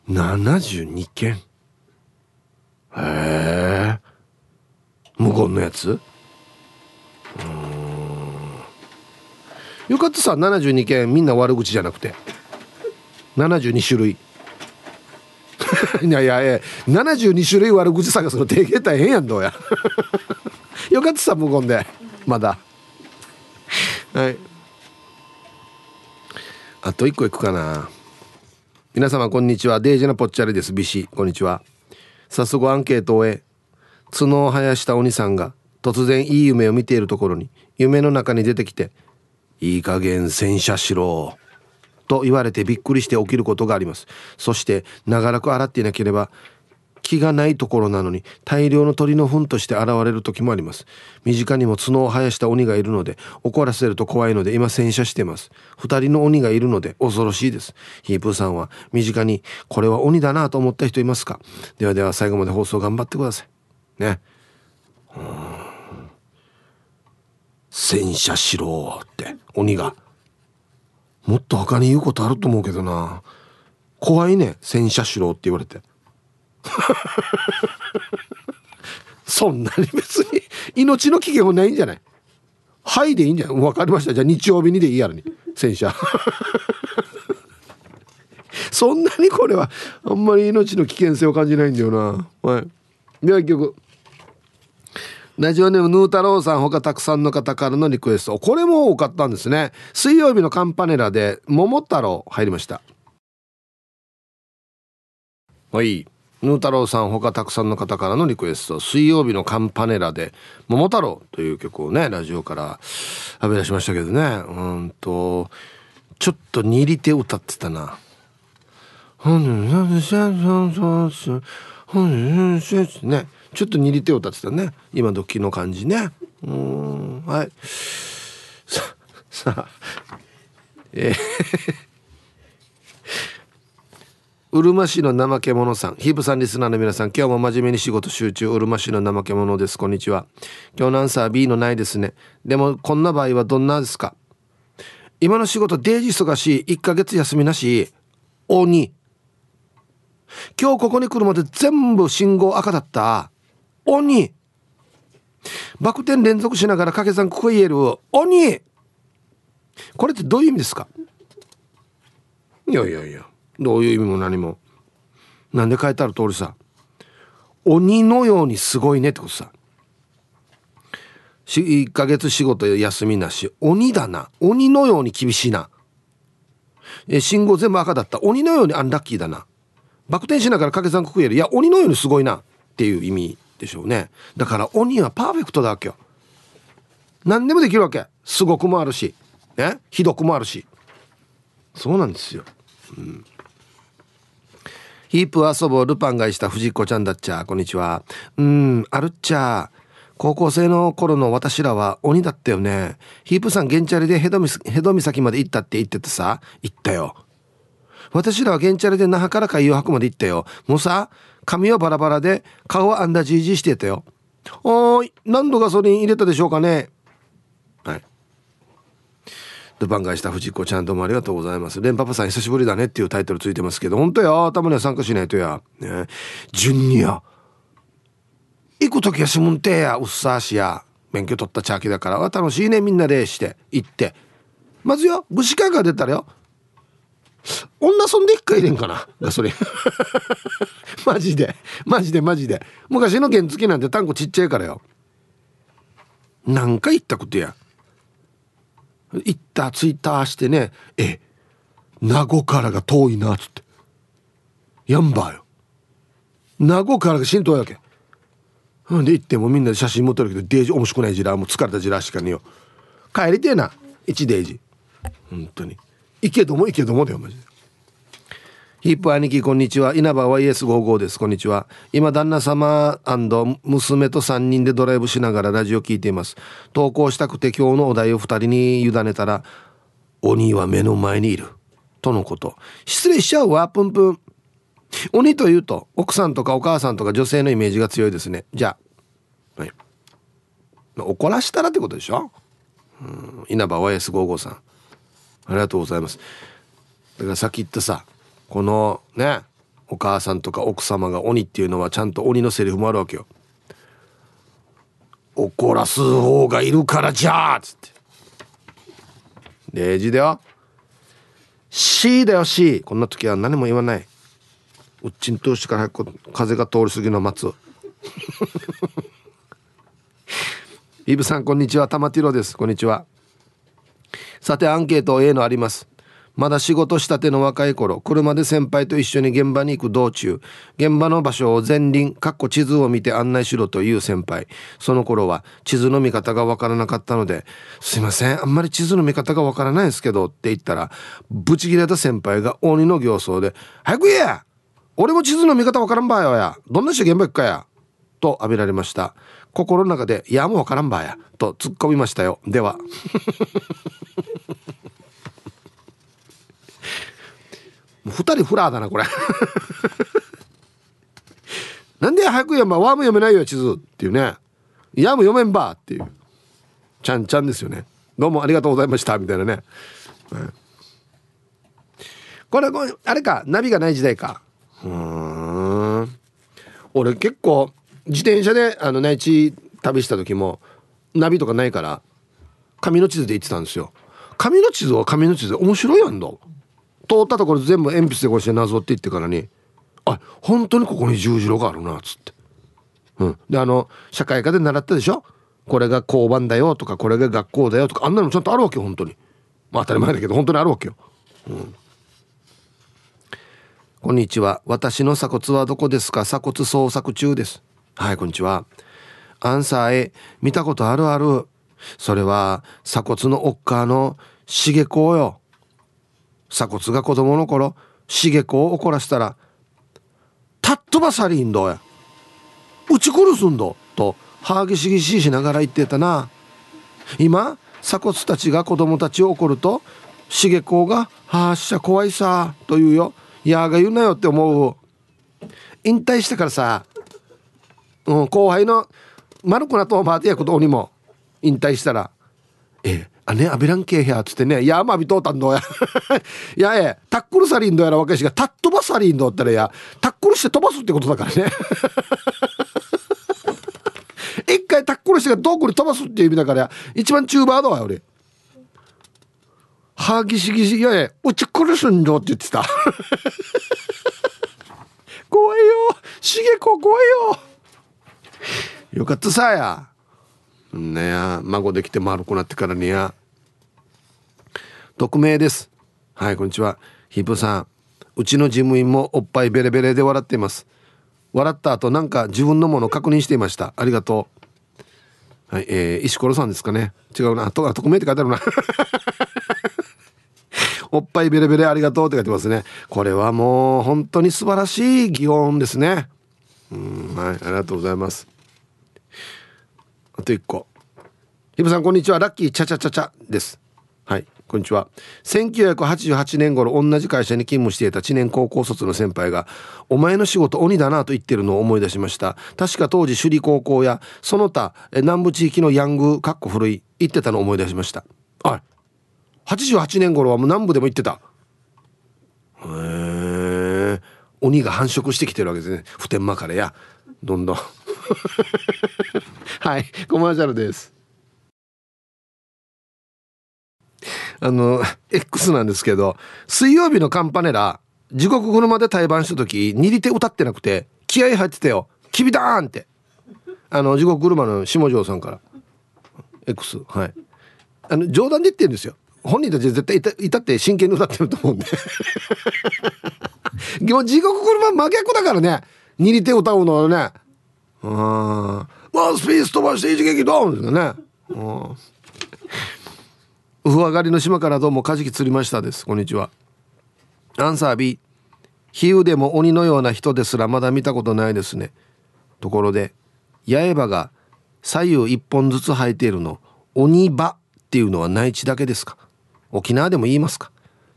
72件。へえ。無言のやつ？よかったさ72件みんな悪口じゃなくて。72種類。いやいやいや72種類悪口探すの定型大変やんどうや。よかったさ無言でまだ。はい。あと1個いくかな。皆様こんにちは。デイジーなぽっちゃりです。ビシこんにちは。早速アンケートを終え角を生やした鬼さんが突然いい夢を見ているところに夢の中に出てきて「いい加減洗車しろ」と言われてびっくりして起きることがあります。そして長らく洗っていなければ気がないところなのに大量の鳥の糞として現れる時もあります。身近にも角を生やした鬼がいるので怒らせると怖いので今洗車してます。二人の鬼がいるので恐ろしいです。ヒープーさんは身近にこれは鬼だなと思った人いますか？ではでは最後まで放送頑張ってください。ね。洗車しろって。鬼が。もっと他に言うことあると思うけどな。怖いね洗車しろって言われて。そんなに別に命の危険はないんじゃない。はいでいいんじゃない。分かりました。じゃあ日曜日にでいいやろに。洗車。そんなにこれはあんまり命の危険性を感じないんだよな。はい。では一曲。ラジオネームヌー太郎さん他たくさんの方からのリクエスト。これも多かったんですね。水曜日のカンパネラで桃太郎入りました。はい。ヌー太郎さん他たくさんの方からのリクエスト。水曜日のカンパネラで桃太郎という曲をねラジオから浴び出しましたけどね。うんとちょっと握り手歌ってたな。ねちょっと握り手を歌ってたね。今時の感じね。うん。はい。ささあ。えーうるま市の怠け者さん。ヒープさんリスナーの皆さん今日も真面目に仕事集中。うるま市の怠け者です。こんにちは。今日のアンサー B のないですね。でもこんな場合はどんなですか？今の仕事デージ忙しい。1ヶ月休みなし。鬼。今日ここに来るまで全部信号赤だった。鬼。バク転連続しながら掛け算ここ言える鬼。これってどういう意味ですか？いやいやいやどういう意味も何も。なんで書いてある通りさ。鬼のようにすごいねってことさ。1ヶ月仕事休みなし。鬼だな。鬼のように厳しいな。え信号全部赤だった。鬼のようにアンラッキーだな。バク転しながら掛け算くくえるいや鬼のようにすごいな。っていう意味。でしょうね。だから鬼はパーフェクトだわけよ。何でもできるわけ。すごくもあるし。ね？ひどくもあるし。そうなんですよ、うん、ヒープ遊ぼうルパンがいした藤子ちゃんだっちゃ。こんにちは。うんあるっちゃ。高校生の頃の私らは鬼だったよね。ヒープさんゲンチャリでヘドヘド岬まで行ったって言っててさ。行ったよ。私らはゲンチャリで那覇から海洋博まで行ったよ。もうさ髪はバラバラで顔はあんだじいじしてたよおーい何度ガソリン入れたでしょうかねはいルパン返した藤子ちゃんどうもありがとうございます。レンパパさん久しぶりだねっていうタイトルついてますけど、本当や、たまには参加しないとや。ね。ジュニア。行く時はしむんてや、うっさーしや。免許取ったチャーキだから、楽しいね、みんなでして、行って。まずよ、武士会が出たらよ。女そんで一回入れんかな。ガソリンマジで。マジでマジで。昔の原付なんてタンクちっちゃいからよ。何回行ったことや。行ったツイッターしてね。え名護からが遠いなっつって。やんばよ。名護からがしんどいわけ。ほんで行ってもみんなで写真持ってるけどデージ面白くないジラもう疲れたジラしかねえよ。帰りてえな1デージ。本当に。行けども行けどもだよマジで。ヒップ兄貴こんにちは。稲葉 YS55 です。こんにちは。今旦那様娘と3人でドライブしながらラジオ聞いています。投稿したくて今日のお題を2人に委ねたら鬼は目の前にいる。とのこと。失礼しちゃうわプンプン。鬼というと奥さんとかお母さんとか女性のイメージが強いですね。じゃあ、はい、怒らしたらってことでしょ、うん、稲葉 YS55 さん。ありがとうございます。だからさっき言ったさこのねお母さんとか奥様が鬼っていうのはちゃんと鬼のセリフもあるわけよ。怒らす方がいるからじゃあつって。0時だよ。C だよ C こんな時は何も言わない。うっちん通しから風が通り過ぎの待つ イブさんこんにちは。玉ティロです。こんにちは。さてアンケート A のあります。まだ仕事したての若い頃車で先輩と一緒に現場に行く道中現場の場所を前輪かっこ地図を見て案内しろという先輩。その頃は地図の見方がわからなかったので「すいませんあんまり地図の見方がわからないんですけど」って言ったらブチギレた先輩が鬼の形相で「早く言え俺も地図の見方わからんばよや!どんな人現場行くかや」と浴びられました。心の中で「いやもうわからんばや」と突っ込みましたよ。では。二人フラーだなこれ。なんで早く読めばワーム読めないよ地図っていうね。いやも読めんばっていう。ちゃんちゃんですよね。どうもありがとうございましたみたいなね、これあれかナビがない時代か。うん。俺結構自転車であの内地旅した時もナビとかないから紙の地図で行ってたんですよ。紙の地図は紙の地図で面白いやんだ通ったところ全部鉛筆でこうしてなぞっていってからにあ本当にここに十字路があるなっつって。うん。であの社会科で習ったでしょ？これが交番だよとかこれが学校だよとかあんなのちゃんとあるわけよ本当に。まあ当たり前だけど本当にあるわけよ、うん、こんにちは。私の鎖骨はどこですか？鎖骨捜索中です。はいこんにちは。アンサー A 見たことあるある。それは鎖骨のおっかの茂子よ。鎖骨が子供の頃茂子を怒らせたら「タットバサリンどや。撃ち殺すんど」と歯ぎしぎししながら言ってたな。今鎖骨たちが子供たちを怒ると茂子が「はあしゃ怖いさ」と言うよ「いやが言うなよ」って思う。引退してからさ、うん、後輩の丸くなとバーティヤこと鬼も。引退したら「ええあねアベランケーや」っつってね「いやまびとうたんどうや」いやえタックルサリンどうやらわけしがタットバサリンどうったらや。タックルして飛ばすってことだからね。一回タックルしてどこに飛ばすっていう意味だから一番チューバーだわ俺。はぎしぎしいやいやうち殺すんだって言ってた。怖いよ。しげこ怖いよ。よかったさや。ねや。孫できて丸くなってからにや。匿名です。はいこんにちは。ヒープさん。うちの事務員もおっぱいベレベレで笑っています。笑った後なんか自分のもの確認していました。ありがとう。はいえー、石ころさんですかね。違うな。と匿名って書いてあるな。おっぱいベレベレありがとうって書いてますね。これはもう本当に素晴らしい擬音ですね。うんはいありがとうございます。あと1個。ひぶさんこんにちは。ラッキーチャチャチャチャです。はいこんにちは。1988年頃同じ会社に勤務していた知念高校卒の先輩が「お前の仕事鬼だな」と言ってるのを思い出しました。確か当時首里高校やその他南部地域のヤングかっこ古い言ってたのを思い出しました。はい88年頃はもう南部でも行ってた。へえ鬼が繁殖してきてるわけですね。普天間からや。どんどん。はい。コマーシャルです。あの X なんですけど水曜日のカンパネラ地獄車で対バンした時握り手歌ってなくて気合入ってたよ「きびだーん!」って。あの地獄車の下條さんから。X はい。あの冗談で言ってるんですよ。本人たち絶対いたいたって真剣に歌ってると思うんで。で も地獄車真逆だからね。握り手を歌うのはね。うん。ワンスピース飛ばして一撃ドンですよね。うん。ウフ上がりの島からどうもカジキ釣りましたです。こんにちは。アンサー B 比喩でも鬼のような人ですらまだ見たことないですね。ところで八重歯が左右一本ずつ生えているの鬼歯っていうのは内地だけですか？沖縄でも言いますか？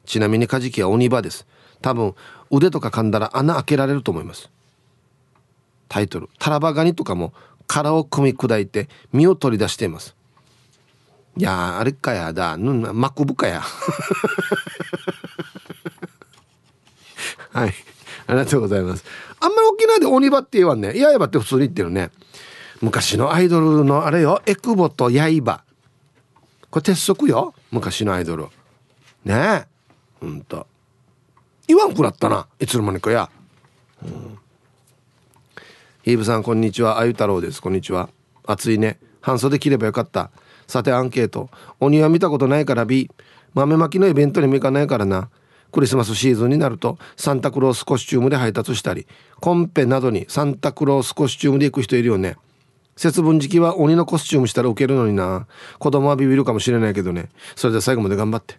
ちなみにカジキは鬼歯です。多分腕とか噛んだら穴開けられると思います。タイトル。タラバガニとかも殻を組み砕いて身を取り出しています。いやあれかやだ。ぬんマクブかや。はい。ありがとうございます。あんまり沖縄で鬼歯って言わんね。刃って普通に言ってるね。昔のアイドルのあれよ。エクボと刃これ鉄則よ。昔のアイドル。ねえ。ほんと。言わんくなったないつの間にかや、うん、ヒーブさんこんにちは。あゆ太郎です。こんにちは。暑いね。半袖着ればよかった。さてアンケート。鬼は見たことないから B 豆まきのイベントにも行かないからな。クリスマスシーズンになるとサンタクロースコスチュームで配達したりコンペなどにサンタクロースコスチュームで行く人いるよね。節分時期は鬼のコスチュームしたらウケるのにな。子供はビビるかもしれないけどね。それでは最後まで頑張って。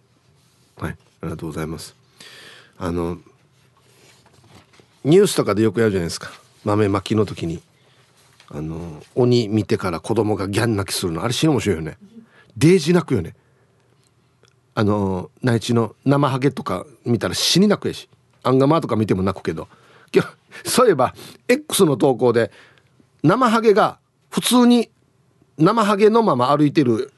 はい。ありがとうございます。あのニュースとかでよくやるじゃないですか。豆まきの時に。あの鬼見てから子供がギャン泣きするの。あれ死ぬ面白いよね。デージ泣くよね。あの内地の生ハゲとか見たら死に泣くやし。アンガマとか見ても泣くけどそういえば X の投稿で生ハゲが普通に生ハゲのまま歩いてる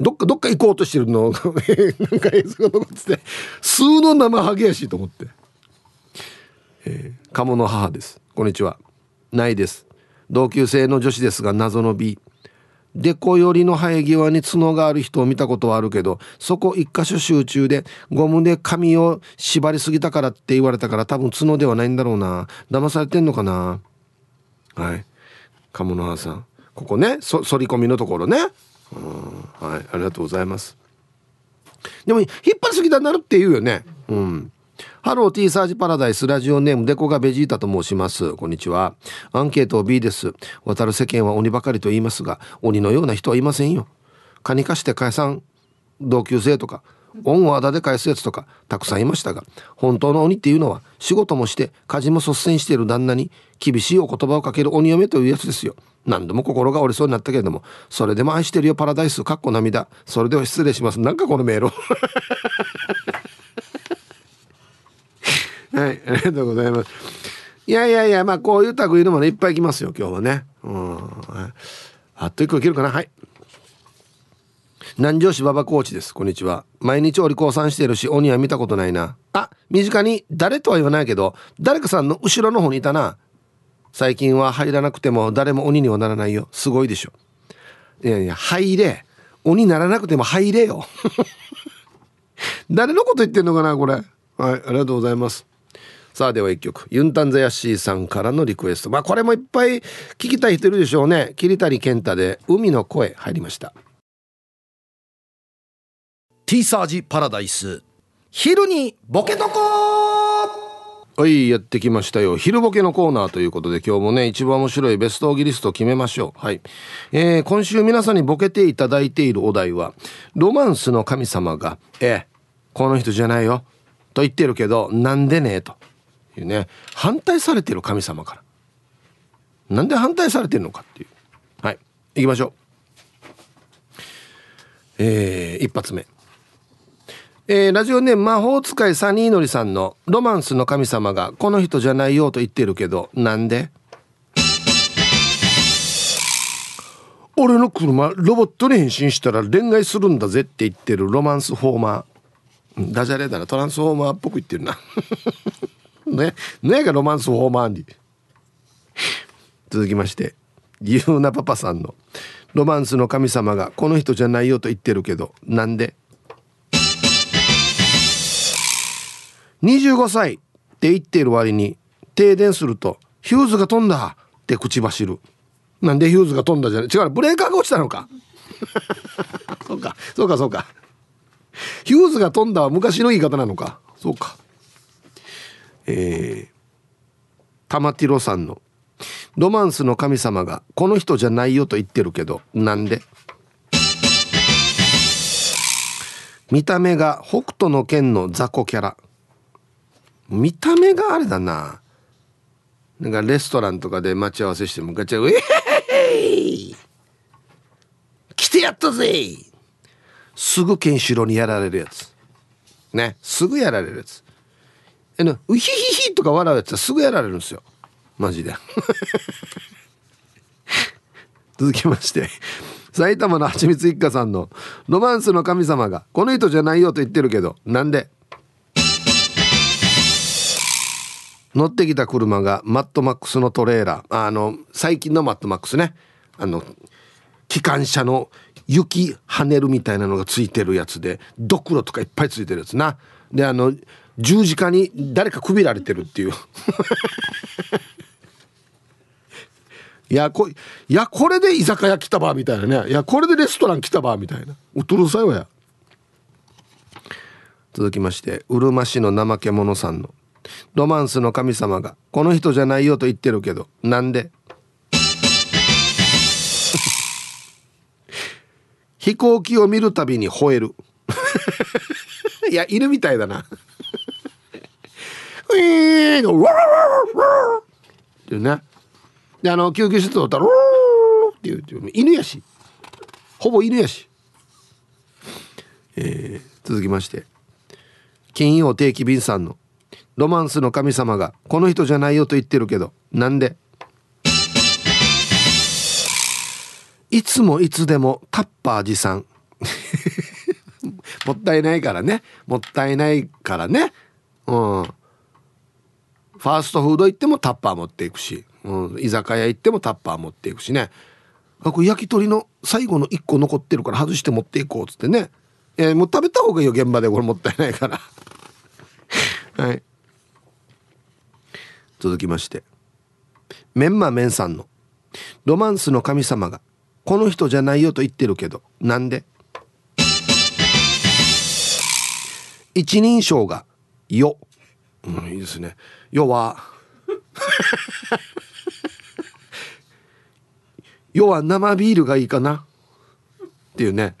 どっかどっか行こうとしてるの？なんか映像が残ってて数の生ハゲやしと思って。えー、鴨の母です。こんにちは。ないです。同級生の女子ですが謎の B でこよりの生え際に角がある人を見たことはあるけどそこ一箇所集中でゴムで髪を縛りすぎたからって言われたから多分角ではないんだろうな。騙されてんのかな？はい。鴨の母さん。ここねそ反り込みのところね。うんはいありがとうございますでも引っ張りすぎだなるって言うよねうんハロー T サージパラダイスラジオネームデコがベジータと申します。こんにちは。アンケート B です。渡る世間は鬼ばかりと言いますが、鬼のような人はいませんよ。金貸して解散、同級生とか、恩をあだで返すやつとか、たくさんいましたが、本当の鬼っていうのは、仕事もして、家事も率先している旦那に、厳しいお言葉をかける鬼嫁というやつですよ。何度も心が折れそうになったけれども、それでも愛してるよパラダイス、かっこ涙。それでは失礼します。なんかこのメール。はい、ありがとうございます。いやいやいや、まあこういう類のもね、いっぱい来ますよ、今日はね。うん。あっと一個いけるかなはい。南城市馬場コーチです。こんにちは。毎日お利口さんしてるし、鬼は見たことないな。あ、身近に誰とは言わないけど、誰かさんの後ろの方にいたな。最近は入らなくても誰も鬼にはならないよ。すごいでしょ。いやいや、入れ。鬼ならなくても入れよ。誰のこと言ってんのかな、これ。はい、ありがとうございます。さあでは一曲ユンタンザヤシーさんからのリクエストまあこれもいっぱい聞きたい人いるでしょうね桐谷健太で海の声入りましたティーサージパラダイス。昼にボケとこはいやってきましたよ。昼ボケのコーナーということで今日もね一番面白いベストオギリスト決めましょう。はい、えー、今週皆さんにボケていただいているお題はロマンスの神様が「ええこの人じゃないよ」と言ってるけどなんでねと。いうね。反対されてる神様から。なんで反対されてるのかっていう。はい。行きましょう。えー、一発目。えー、ラジオネーム魔法使いサニーのりさんの「ロマンスの神様がこの人じゃないよ」と言ってるけどなんで？俺の車ロボットに変身したら恋愛するんだぜって言ってるロマンスフォーマー。ダジャレだなトランスフォーマーっぽく言ってるな。ねねがロマンスフォーマーに。続きましてゆうなパパさんの「ロマンスの神様がこの人じゃないよ」と言ってるけどなんで？25歳って言ってる割に停電すると「ヒューズが飛んだ!」って口走る。なんでヒューズが飛んだじゃない。違うブレーカーが落ちたのか。そうかそうかそうか。ヒューズが飛んだは昔の言い方なのか。そうか。えー、玉ティロさんの「ロマンスの神様がこの人じゃないよ」と言ってるけどなんで？見た目が北斗の剣の雑魚キャラ。見た目があれだな。なんかレストランとかで待ち合わせしてもガチャウェイ！来てやったぜ！すぐケンシロウにやられるやつ。ね。すぐやられるやつ。えのウヒヒヒとか笑うやつはすぐやられるんですよ。マジで。続きまして。埼玉のはちみつ一家さんの「ロマンスの神様がこの人じゃないよ」と言ってるけどなんで？乗ってきた車がマッドマックスのトレーラー。あの最近のマッドマックスね。あの機関車の雪跳ねるみたいなのがついてるやつでドクロとかいっぱいついてるやつな。であの十字架に誰かくびられてるっていう。い やこいやこれで居酒屋来たばみたいなね。いやこれでレストラン来たばみたいな。おとるさいわや。続きましてうるま市の怠け者さんの。ロマンスの神様がこの人じゃないよと言ってるけどなんで？飛行機を見るたびに吠える。いや犬みたいだな。ウィーンワーっていうねであの救急室をったらっていう犬やし。ほぼ犬やし。えー、続きまして。金曜定期便さんのロマンスの神様がこの人じゃないよと言ってるけどなんで？いつもいつでもタッパー持参 もったいないからね。もったいないからね。うん。ファーストフード行ってもタッパー持っていくし、うん、居酒屋行ってもタッパー持っていくしね。あこれ焼き鳥の最後の1個残ってるから外して持っていこうっつってね、えー、もう食べた方がいいよ現場で。これもったいないから。はい。続きまして。メンマメンさんの。ロマンスの神様がこの人じゃないよと言ってるけどなんで？一人称が「よ」うん、いいですね「よ」は「よ」は生ビールがいいかな。っていうね。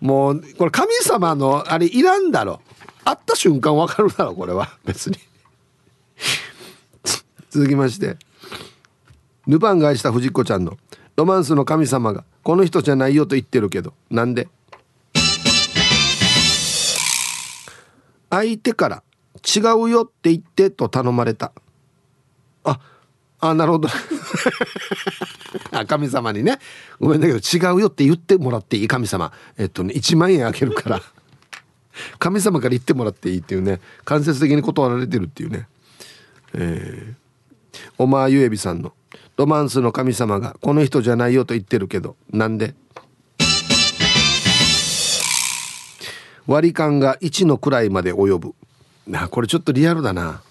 もうこれ神様のあれいらんだろ。会った瞬間わかるだろこれは。別に。続きましてルパンが愛した藤子ちゃんのロマンスの神様がこの人じゃないよと言ってるけどなんで？相手から違うよって言ってと頼まれた。ああなるほど。あ神様にね。ごめんだけど違うよって言ってもらっていい？神様。えっとね1万円あげるから。神様から言ってもらっていいっていうね。間接的に断られてるっていうね。えー、おまゆえびさんのロマンスの神様がこの人じゃないよと言ってるけどなんで？割り勘が1の位まで及ぶ。なこれちょっとリアルだな。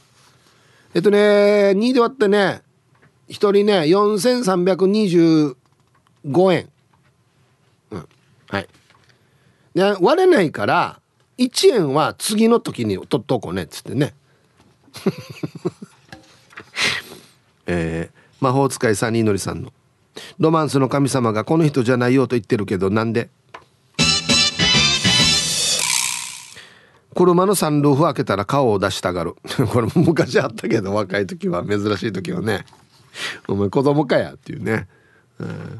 えっとね2で割ってね1人ね4325円。うんはい。で割れないから1円は次の時に取っとこうねっつってね。えー、魔法使いサニーのりさんの。ロマンスの神様がこの人じゃないよと言ってるけどなんで？車のサンルーフ開けたら顔を出したがる。これも昔あったけど若い時は珍しい時はね。お前子供かやっていうね、うん、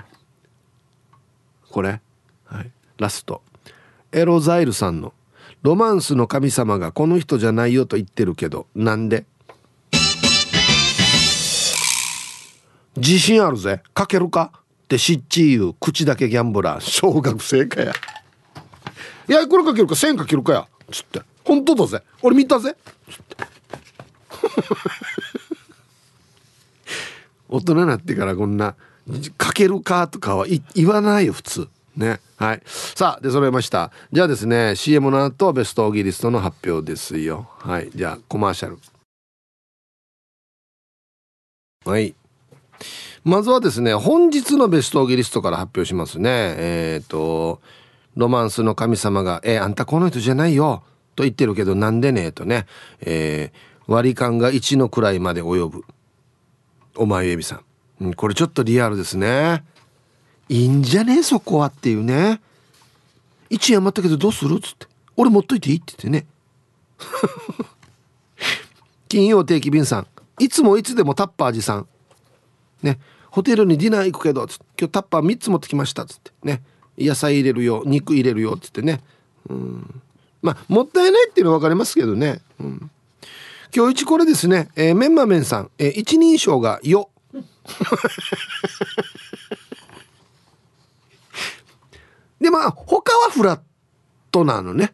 これ、はい、ラスト。エロザイルさんの「ロマンスの神様がこの人じゃないよと言ってるけどなんで?」自信あるぜ。かけるか？ってしっち言う口だけギャンブラー。小学生かや。いやこれかけるか？1000かけるかや。つって。本当だぜ。俺見たぜ。つって。大人になってからこんなかけるかとかは言わないよ普通。ね。はい。さあで揃えました。じゃあですね CM の後はベストオギリストの発表ですよ。はい。じゃあコマーシャル。はい。まずはですね本日のベストオギリストから発表しますね。えっ、ー、とロマンスの神様が「えー、あんたこの人じゃないよ」と言ってるけどなんでね？えとね、えー、割り勘が1の位まで及ぶ。お前エビさん、これちょっとリアルですね。いいんじゃね？えそこはっていうね。1円余ったけどどうする？っつって。俺持っといていいって言ってね。金曜定期便さん。いつもいつでもタッパー寺さん。ね。ホテルにディナー行くけどつ今日タッパー3つ持ってきましたつってね。野菜入れるよ肉入れるよっつってね。うん。まあもったいないっていうのは分かりますけどね、うん、今日一これですね、えー、メンマメンさん、えー、一人称が「よ」でまあ他はフラットなのね。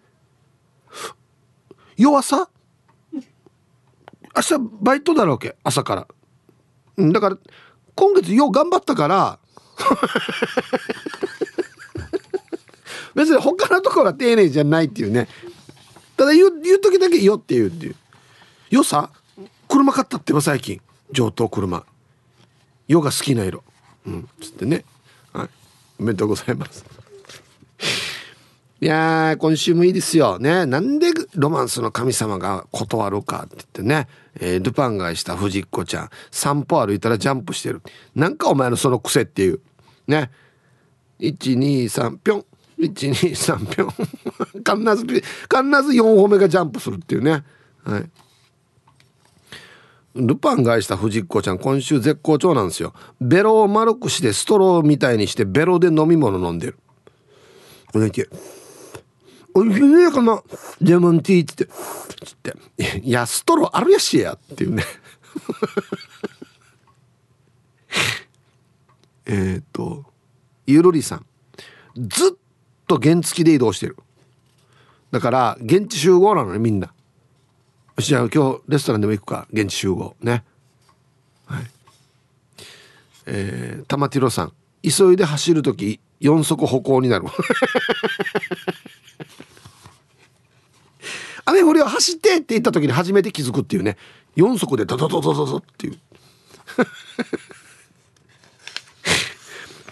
弱さ？明日バイトだろうけ朝から。だから今月よう頑張ったから。別に他のところは丁寧じゃないっていうね。ただ言う言う時だけ「よ」って言うっていう「よさ？車買ったってば最近。上等車。よが好きな色」うん。つってね。はい。おめでとうございます。いや今週もいいですよ。ね。なんでロマンスの神様が断るかって言ってね、えー、ルパンがした藤子ちゃん。散歩歩いたらジャンプしてる。なんかお前のその癖っていう。ね。123ぴょん。123ぴょん。必ず必ず4歩目がジャンプするっていうね。はい。ルパンがした藤子ちゃん今週絶好調なんですよ。ベロを丸くしてストローみたいにしてベロで飲み物飲んでる。これだけ。おいしいねこのレモンティーって。つって。いやストローあるやしやっていうね。えっとゆるりさん。ずっと原付で移動してる。だから現地集合なのねみんな。じゃあ今日レストランでも行くか。現地集合ね。はい。えー、玉ティロさん。急いで走る時四足歩行になる。雨降りを走ってって言った時に初めて気づくっていうね。4足でドドドドドドっていう。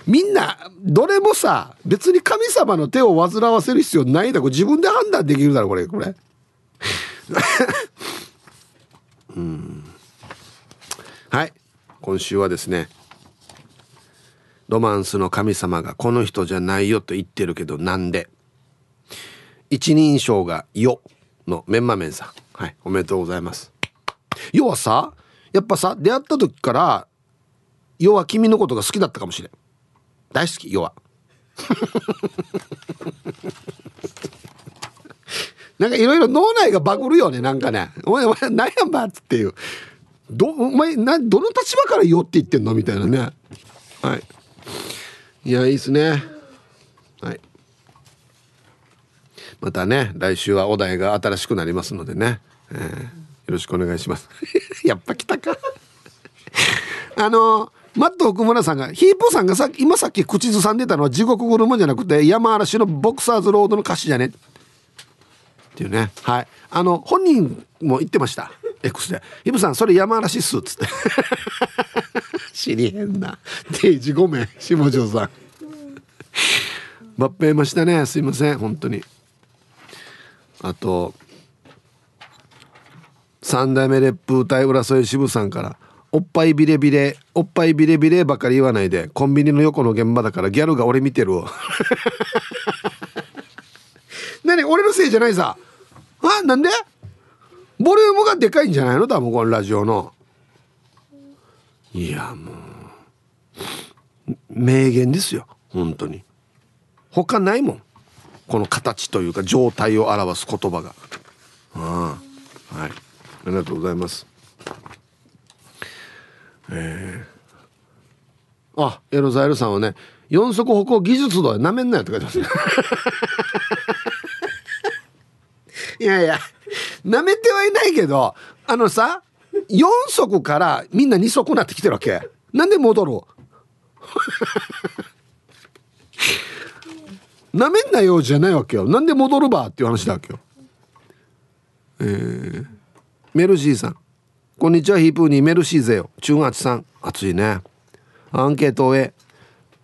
みんなどれもさ別に神様の手を煩わせる必要ないだろ自分で判断できるだろこれ。これ。うん。はい。今週はですねロマンスの神様がこの人じゃないよと言ってるけどなんで？一人称が「よ」のメンマメンさん。はい。おめでとうございます。要はさやっぱさ出会った時から「よ」は君のことが好きだったかもしれん。大好き「よ」は。なんかいろいろ脳内がバグるよねなんかね「お前お前何やんば」っていう。どお前などの立場から「よ」って言ってんの？みたいなね。はい。いやいいっすね。はい。またね来週はお題が新しくなりますのでね、えー、よろしくお願いします。やっぱ来たか。あのマット奥村さんがヒープさんがさ今さっき口ずさんでたのは地獄車じゃなくて山嵐のボクサーズロードの歌詞じゃね。っていうね。はい。あの本人も言ってました。X で「ヒープさんそれ山嵐っす」っつって。知りへんな。デイジごめん下條さん。抜兵ましたね。すいません。本当に。あと三代目烈風隊浦添支部さんから「おっぱいビレビレおっぱいビレビレばかり言わないでコンビニの横の現場だからギャルが俺見てるわ」何俺のせいじゃないさ。あなんで？ボリュームがでかいんじゃないの？多分このラジオの。いやもう。名言ですよ本当に。他ないもん。この形というか状態を表す言葉が。ああはい。ありがとうございます。えー、あエロザイルさんはね四足歩行技術度はなめんなよって書いてます いやいやなめてはいないけどあのさ4足からみんな2足になってきてるわけ。なんで戻るなめんなようじゃないわけよ。なんで戻るばっていう話だわけよ。えー、メルシーさん。こんにちはヒープーにメルシーぜよ。中月さん。暑いね。アンケートへ。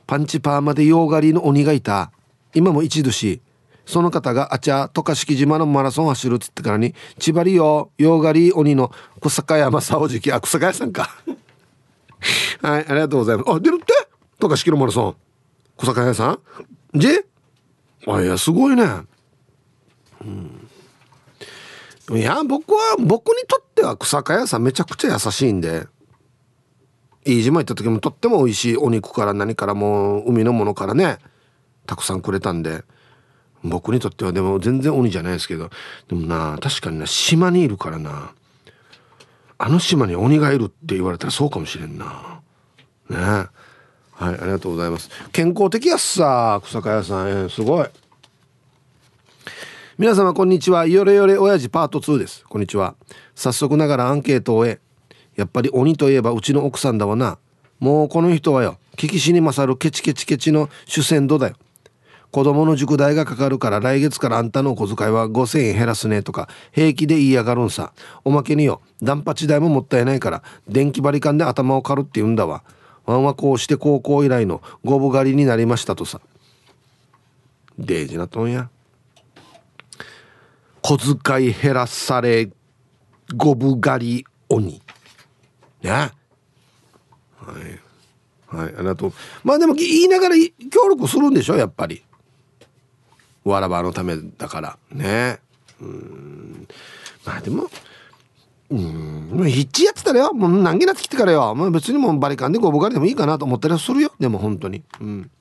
パンチパーマでヨーガリーの鬼がいた。今も一度し。その方があちゃ渡嘉敷島のマラソン走るっつってからに千葉りよヨーガリー鬼の小坂山沙織きあ草谷さんか。はいありがとうございます。あ出るって？渡嘉敷のマラソン。小坂屋さん？じ？あいやすごいね。うん。いや僕は僕にとっては草加屋さんめちゃくちゃ優しいんで。飯島行った時もとっても美味しい。お肉から何からもう海のものからね。たくさんくれたんで。僕にとってはでも全然鬼じゃないですけど。でもな確かにな島にいるからな。あの島に鬼がいるって言われたらそうかもしれんな。ね。はいありがとうございます。健康的やっさ草加屋さん、えー、すごい。皆様こんにちは。よれよれ親父パート2です。こんにちは。早速ながらアンケートを終えやっぱり鬼といえばうちの奥さんだわな。もうこの人はよ聞きしに勝るケチケチケチの主戦度だよ。子供の塾代がかかるから来月からあんたのお小遣いは5,000円減らすねとか平気で言いやがるんさ。おまけによダンパチ代ももったいないから電気バリカンで頭を刈るって言うんだわ。ンはこうして高校以来のゴブ狩りになりましたとさ。デージなとんや。小遣い減らされゴブ狩り鬼。ねはい。はい。ありがと。うまあでも言いながら協力するんでしょ？やっぱり。わらばのためだから。ね。うん。まあでもうん。ヒッチやってたらよ。もう何気なく来てからよ、もう、別にもうバリカンでゴボ狩りでもいいかなと思ったりするよ。でも本当に。うん。